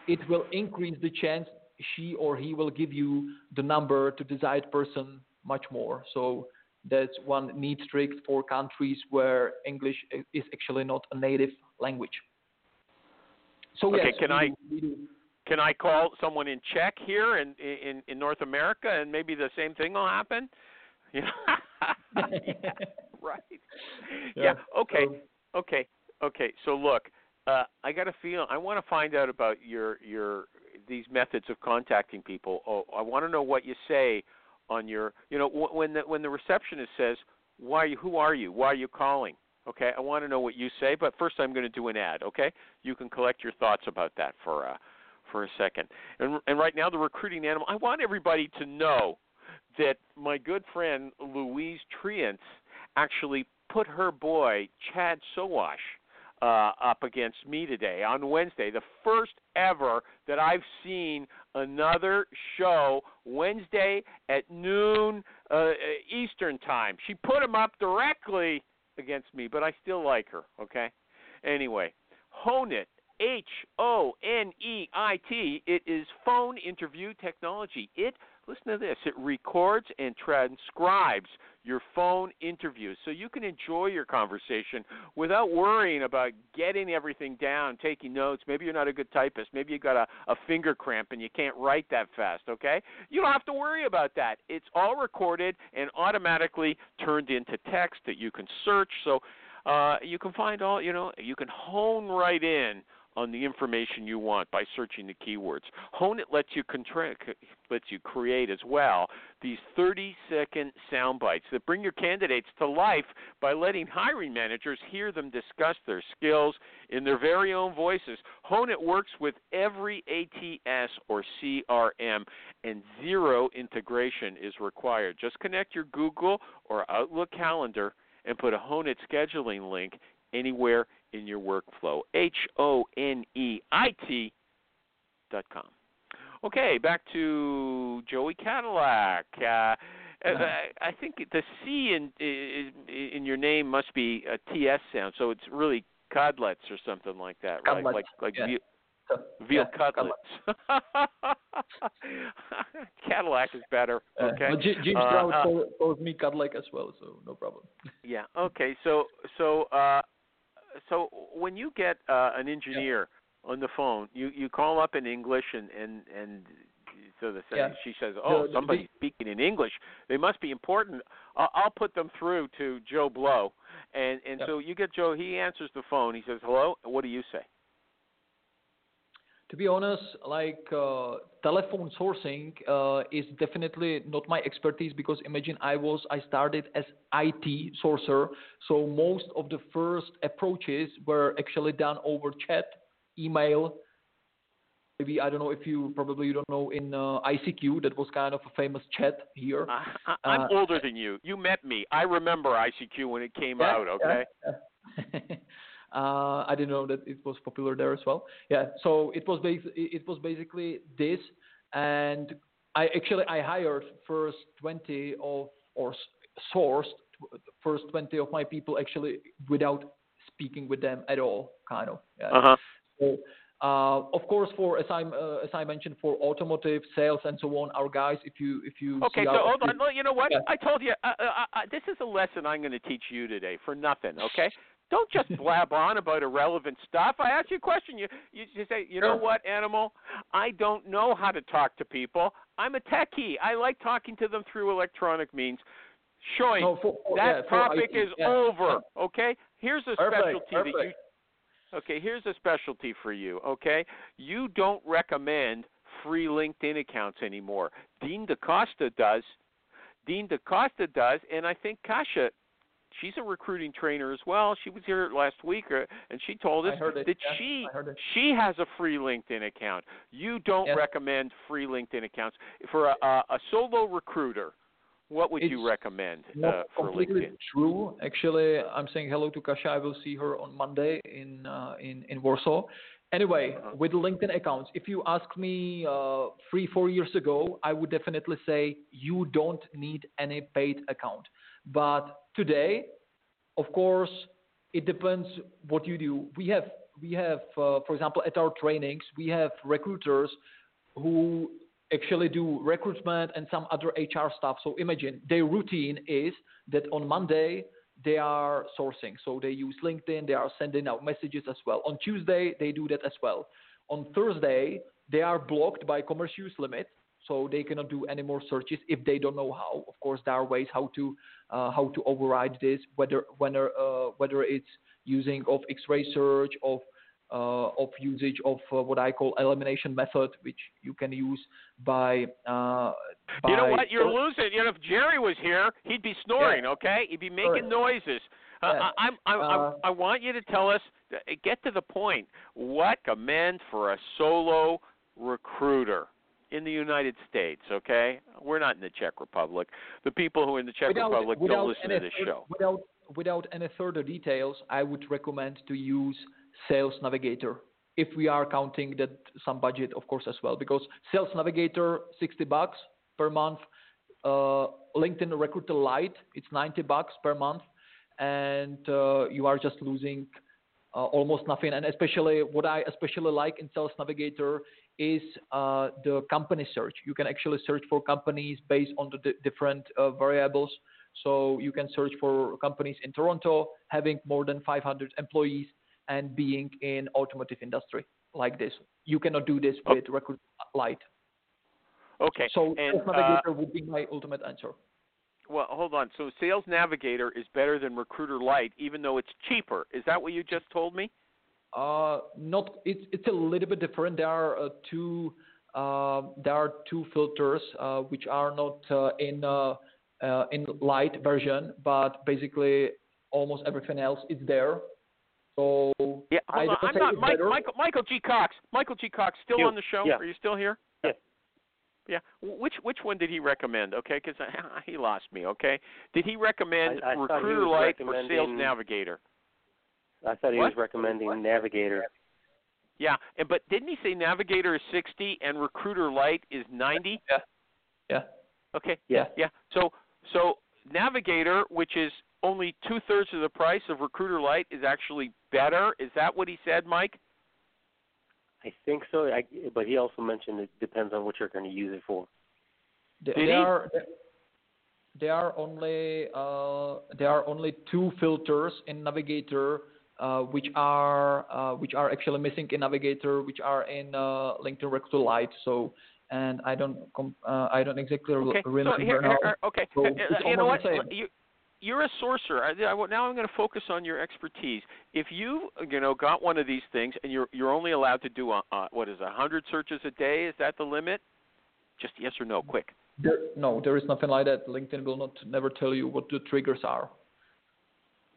It will increase the chance she or he will give you the number to desired person much more. So that's one neat trick for countries where English is actually not a native language. So Okay, yes, can I- do-. Can I call someone in Czech here in in in North America, and maybe the same thing will happen? Yeah, right. Yeah. Okay. So- Okay. Okay. So look, uh, I got a feel. I want to find out about your your these methods of contacting people. Oh, I want to know what you say on your. You know, wh- when the when the receptionist says, "Why? You, who are you? Why are you calling?" Okay, I want to know what you say. But first, I'm going to do an ad. Okay, you can collect your thoughts about that for uh, for a second. And and right now, the recruiting animal. I want everybody to know that my good friend Louise Triance actually put her boy Chad Sowash uh, up against me today on Wednesday, the first ever that I've seen another show Wednesday at noon uh, Eastern time. She put him up directly against me, but I still like her. Okay. Anyway, HonIt. H O N E I T. It is phone interview technology. It listen to this. It records and transcribes your phone interviews so you can enjoy your conversation without worrying about getting everything down, taking notes. Maybe you're not a good typist. Maybe you got a, a finger cramp and you can't write that fast, okay? You don't have to worry about that. It's all recorded and automatically turned into text that you can search. So uh, you can find all, you know, you can hone right in on the information you want by searching the keywords. HonIt lets you lets you create as well these 30 second sound bites that bring your candidates to life by letting hiring managers hear them discuss their skills in their very own voices. HonIt works with every ATS or CRM and zero integration is required. Just connect your Google or Outlook calendar and put a HonIt scheduling link anywhere in your workflow. H O N E I T dot com. Okay, back to Joey Cadillac. Uh, I, I think the C in in in your name must be a TS sound, so it's really codlets or something like that, right? Codlets, Like like yeah. veal, veal yeah, cutlets. Cadillac is better. Uh, Okay. but J- James Uh, Brown uh, call- calls me Cadillac as well, so no problem. Yeah. Okay. So so uh, so when you get uh, an engineer on the phone, you you call up in English and and and so the Yeah. she says, "Oh, The- the- somebody's speaking in English. They must be important." I'll, I'll put them through to Joe Blow, and and Yep. so you get Joe. He answers the phone. He says, "Hello." What do you say? To be honest, like uh, telephone sourcing uh, is definitely not my expertise because imagine I was I started as IT sourcer, so most of the first approaches were actually done over chat, email. Maybe I don't know if you probably you don't know in uh, ICQ that was kind of a famous chat here. I, I'm Uh, older than you. You met me. I remember ICQ when it came Yeah, out. yeah, Okay. yeah. Uh, I didn't know that it was popular there as well. Yeah, so it was bas- it was basically this, and I actually I hired first 20 of or sourced first 20 of my people actually without speaking with them at all, kind of. Yeah. Uh huh. So, uh, of course, for as I uh, as I mentioned, for automotive sales and so on, our guys, if you if you Okay, so hold on. Well, You know what? Yeah. I told you. Uh, uh, uh, this is a lesson I'm going to teach you today for nothing. Okay. Don't just blab on about irrelevant stuff. I ask you a question. You you, you say, you know what, animal? I don't know how to talk to people. I'm a techie. I like talking to them through electronic means. Showing No, for- that yeah, topic is yeah. over. Okay. Here's a Perfect, specialty that you perfect. Okay, here's a specialty for you, okay? You don't recommend free LinkedIn accounts anymore. Dean Da Costa does. Dean Da Costa does, and I think Kasia, she's a recruiting trainer as well. She was here last week, uh, and she told us I heard it, that yeah, she I heard it. she has a free LinkedIn account. You don't Yes. recommend free LinkedIn accounts for a, a, a solo recruiter. What would you recommend uh, for LinkedIn? true. Actually, I'm saying hello to Kasia. I will see her on Monday in uh, in in Warsaw. Anyway, Uh-huh. with LinkedIn accounts, if you ask me uh, three four years ago, I would definitely say you don't need any paid account. But today, of course, it depends what you do. We have we have, uh, for example, at our trainings, we have recruiters who actually do recruitment and some other HR stuff. So imagine their routine is that on Monday they are sourcing. So they use LinkedIn, they are sending out messages as well. On Tuesday they do that as well. On Thursday they are blocked by commerce use limit. So they cannot do any more searches if they don't know how. Of course, there are ways how to uh, how to override this, whether whether uh, whether it's using of X-ray search, of uh, of usage of uh, what I call elimination method, which you can use by. Uh, You know what? You're losing. You know, if Jerry was here, he'd be snoring. Okay, he'd be making Correct. noises. Uh, Yeah. I, I'm, I'm, Uh, I, I want you to tell us. uh, Get to the point. What commend for a solo recruiter in the United States? Okay, we're not in the Czech Republic. The people who are in the Czech without, Republic without don't listen to this show. Without without any further details, I would recommend to use Sales Navigator if we are counting that some budget, of course, as well. Because Sales Navigator, 60 bucks per month. Uh, LinkedIn Recruiter Lite, it's 90 bucks per month, and uh, you are just losing uh, almost nothing. And especially what I especially like in Sales Navigator is uh, the company search. You can actually search for companies based on the di- different uh, variables. So you can search for companies in Toronto having more than 500 employees and being in automotive industry like this. You cannot do this Oh. with Recruit Lite. Okay. So and Sales uh, Navigator would be my ultimate answer. well, hold on. So Sales Navigator is better than Recruiter Lite, even though it's cheaper. Is that what you just told me? Uh, not it's it's a little bit different. There are uh, two uh, there are two filters uh, which are not uh, in uh, uh, in light version, but basically almost everything else is there. So Yeah, I hold on. don't I'm say not Mike. Michael. Michael G. Cox. Michael G. Cox still You. on the show? Yeah. Are you still here? Yeah. Yeah. Which which one did he recommend? Okay, because he lost me. Okay. Did he recommend I- I thought he Recruiter Lite or Sales Navigator? I thought he What? was recommending Navigator. Yeah, and but didn't he say Navigator is 60 and Recruiter Lite is 90? yeah, Yeah. Okay. Yeah. Yeah. So so Navigator, which is only two thirds of the price of Recruiter Lite, is actually better. Is that what he said, Mike? I think so. I, but he also mentioned it depends on what you're going to use it for. There, Did he? there are there are only uh, there are only two filters in Navigator uh, which are uh, which are actually missing in Navigator, which are in uh, LinkedIn Recruiter Lite. So and I don't com- uh, I don't exactly Okay. remember So here, here, okay. So Uh, you know what? almost the same. You, you're a sorcerer. I, I, now I'm going to focus on your expertise. If you, you know, got one of these things and you're you're only allowed to do a, uh, what is a hundred searches a day? Is that the limit? Just yes or no, quick. There, no, there is nothing like that. LinkedIn will not never tell you what the triggers are.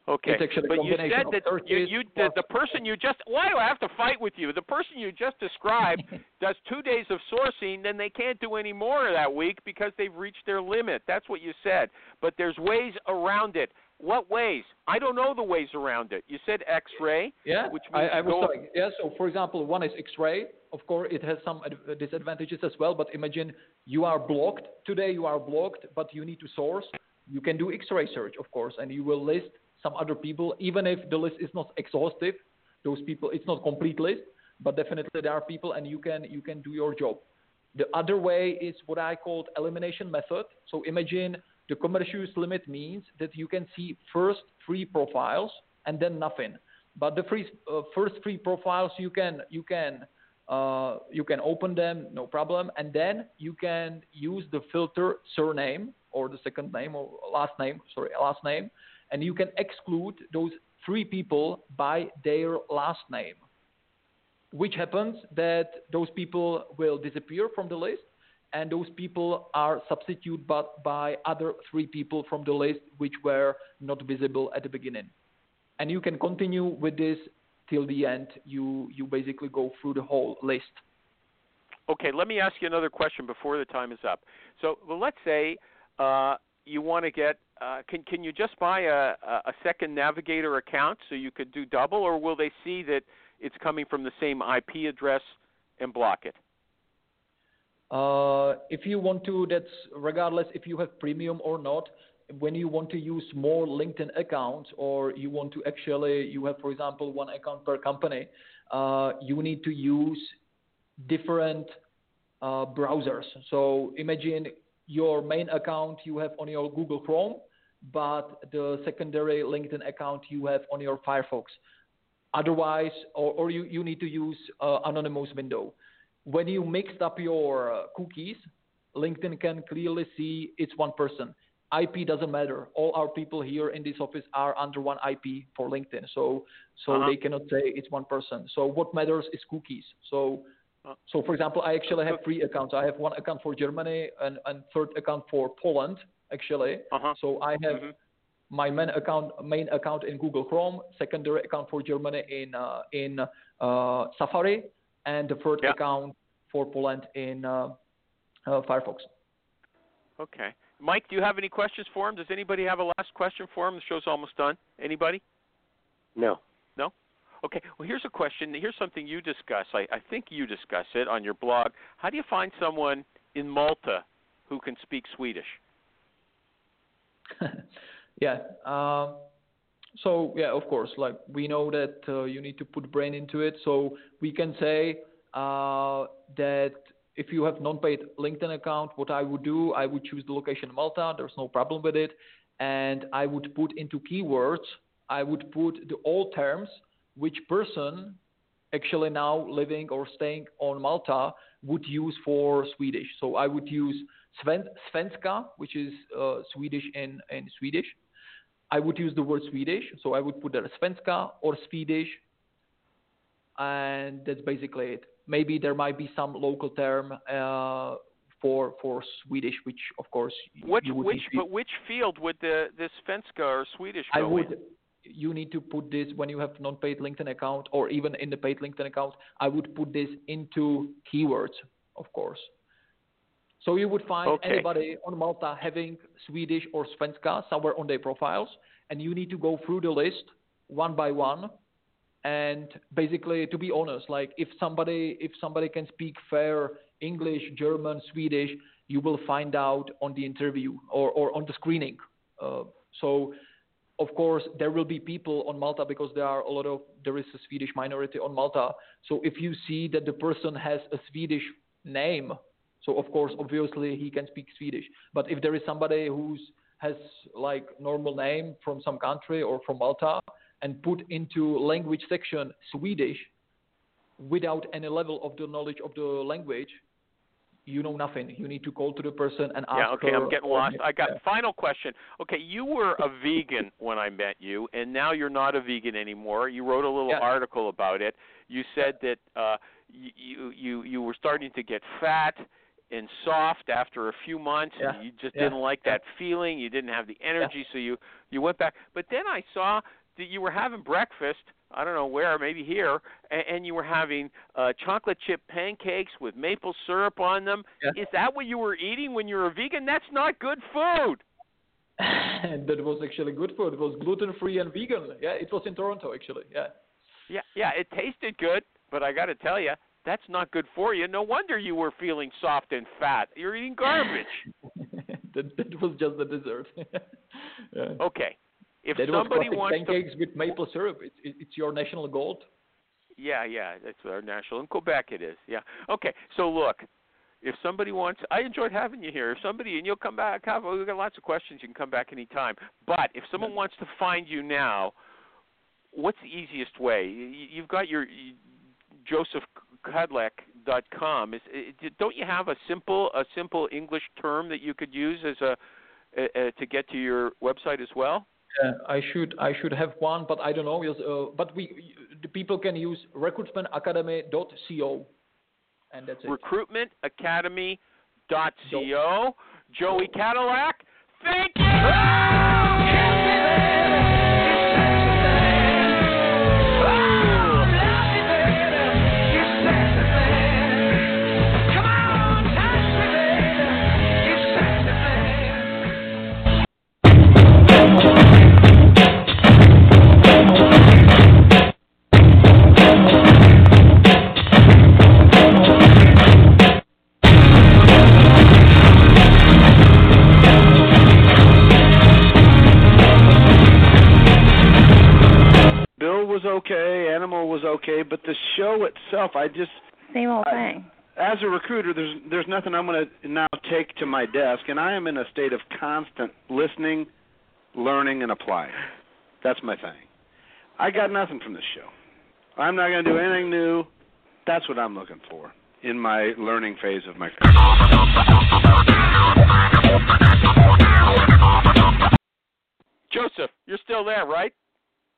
Okay, It's actually a but you said that you, you the, the person you just why do I have to fight with you? The person you just described does two days of sourcing, then they can't do any more that week because they've reached their limit. That's what you said. But there's ways around it. What ways? I don't know the ways around it. You said X-ray. Yeah, which I, means I was go- telling. Yeah, so for example, one is X-ray. Of course, it has some disadvantages as well. But imagine you are blocked today. You are blocked, but you need to source. You can do X-ray search, of course, and you will list some other people, even if the list is not exhaustive. Those people, it's not complete list, but definitely there are people, and you can you can do your job. The other way is what I called elimination method. So imagine the commercial use limit means that you can see first three profiles and then nothing. But the free, uh, first three profiles you can you can uh, you can open them no problem, and then you can use the filter surname or the second name or last name sorry last name, and you can exclude those three people by their last name. Which happens that those people will disappear from the list, and those people are substituted by, other three people from the list which were not visible at the beginning. And you can continue with this till the end. You you basically go through the whole list. Okay, let me ask you another question before the time is up. So, well, let's say uh, you want to get. Uh, can can you just buy a, a second Navigator account so you could do double, or will they see that it's coming from the same IP address and block it? Uh, if you want to, that's regardless if you have premium or not. When you want to use more LinkedIn accounts, or you want to actually, you have, for example, one account per company, uh, you need to use different uh, browsers. So imagine your main account you have on your Google Chrome, but the secondary LinkedIn account you have on your Firefox. Otherwise, or, or you, you need to use uh, anonymous window. When you mixed up your uh, cookies, LinkedIn can clearly see it's one person. IP doesn't matter. All our people here in this office are under one IP for LinkedIn, so so Uh-huh. they cannot say it's one person. So what matters is cookies. So Uh, so for example, I actually have three accounts. I have one account for Germany and and third account for Poland actually. Uh-huh. So I have Mhm. my main account main account in Google Chrome, secondary account for Germany in uh, in uh, Safari, and the third Yeah. account for Poland in uh, uh, Firefox. Okay, Mike, do you have any questions for him? Does anybody have a last question for him? The show's almost done. Anybody? No. No? Okay. Well, here's a question. Here's something you discuss. I, I think you discuss it on your blog. How do you find someone in Malta who can speak Swedish? yeah. Um, so yeah, of course, like we know that uh, you need to put brain into it. So we can say uh, that if you have non-paid LinkedIn account, what I would do, I would choose the location Malta. There's no problem with it, and I would put into keywords. I would put the all terms which person actually now living or staying on Malta would use for Swedish. So I would use Sven, svenska, which is uh, Swedish in, in Swedish. I would use the word Swedish, so I would put there svenska or Swedish, and that's basically it. Maybe there might be some local term uh, for for Swedish, which of course Which you would which but which field would the the Svenska or Swedish go I would. in? You need to put this when you have non-paid LinkedIn account or even in the paid LinkedIn account. I would put this into keywords, of course. So you would find Okay. anybody on Malta having Swedish or Svenska somewhere on their profiles, and you need to go through the list one by one. And basically, to be honest, like if somebody if somebody can speak fair English, German, Swedish, you will find out on the interview or, or on the screening. Uh, so of course there will be people on Malta because there are a lot of there is a Swedish minority on Malta. So if you see that the person has a Swedish name, so of course obviously he can speak Swedish. But if there is somebody who's has like normal name from some country or from Malta and put into language section Swedish without any level of the knowledge of the language, you know nothing. You need to call to the person and ask Yeah, okay, I'm getting lost. I got Yeah. final question. Okay, you were a vegan when I met you, and now you're not a vegan anymore. You wrote a little Yeah. article about it. You said that uh, you you you were starting to get fat, and soft after a few months Yeah, and you just yeah, didn't like yeah. that feeling you didn't have the energy so you you went back but then i saw that you were having breakfast i don't know where maybe here and, and you were having uh chocolate chip pancakes with maple syrup on them Yeah. is that what you were eating when you were a vegan that's not good food and that was actually good food. It was gluten free and vegan. Yeah, it was in Toronto actually. Yeah. yeah yeah it tasted good but i got to tell you that's not good for you no wonder you were feeling soft and fat you're eating garbage that, that was just the dessert. yeah. okay if that somebody was wants to pancakes with maple syrup. It's it's your national gold. Yeah, yeah, that's our national in Quebec. It is. Yeah. Okay. So look, if somebody wants, I enjoyed having you here. If somebody and you'll come back, have we've got lots of questions. You can come back anytime. But if someone wants to find you now, what's the easiest way? You- You've got your josefkadlec.com. Is don't you have a simple a simple English term that you could use as a, to get to your website as well? Uh, I should I should have one, but I don't know. Uh, but we the people can use recruitmentacademy.co, and that's it. recruitmentacademy.co. Jose Kadlec, thank you! Itself, I just Same old I- thing. as a recruiter, there's there's nothing I'm going to now take to my desk, and I am in a state of constant listening, learning, and applying. That's my thing. I got nothing from this show. I'm not going to do anything new. That's what I'm looking for in my learning phase of my career. Josef, you're still there, right?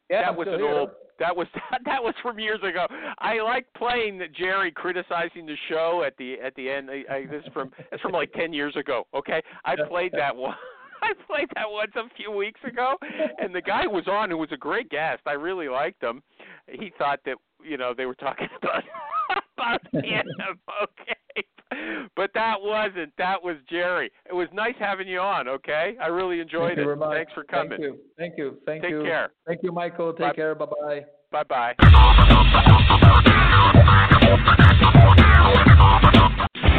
Yeah, that I'm was still an here. old. That was that was from years ago. I like playing Jerry criticizing the show at the at the end. I, I, this is from it's from like ten years ago. Okay, I played that one. I played that once a few weeks ago, and the guy was on who was a great guest. I really liked him. He thought that you know they were talking about about him. Okay, but that wasn't. That was Jerry. It was nice having you on. Okay, I really enjoyed Thank it. You, Thanks for coming. Thank you. Thank you. Thank Take you. Take care. Thank you, Michael. Take bye. care. Bye bye. Bye bye.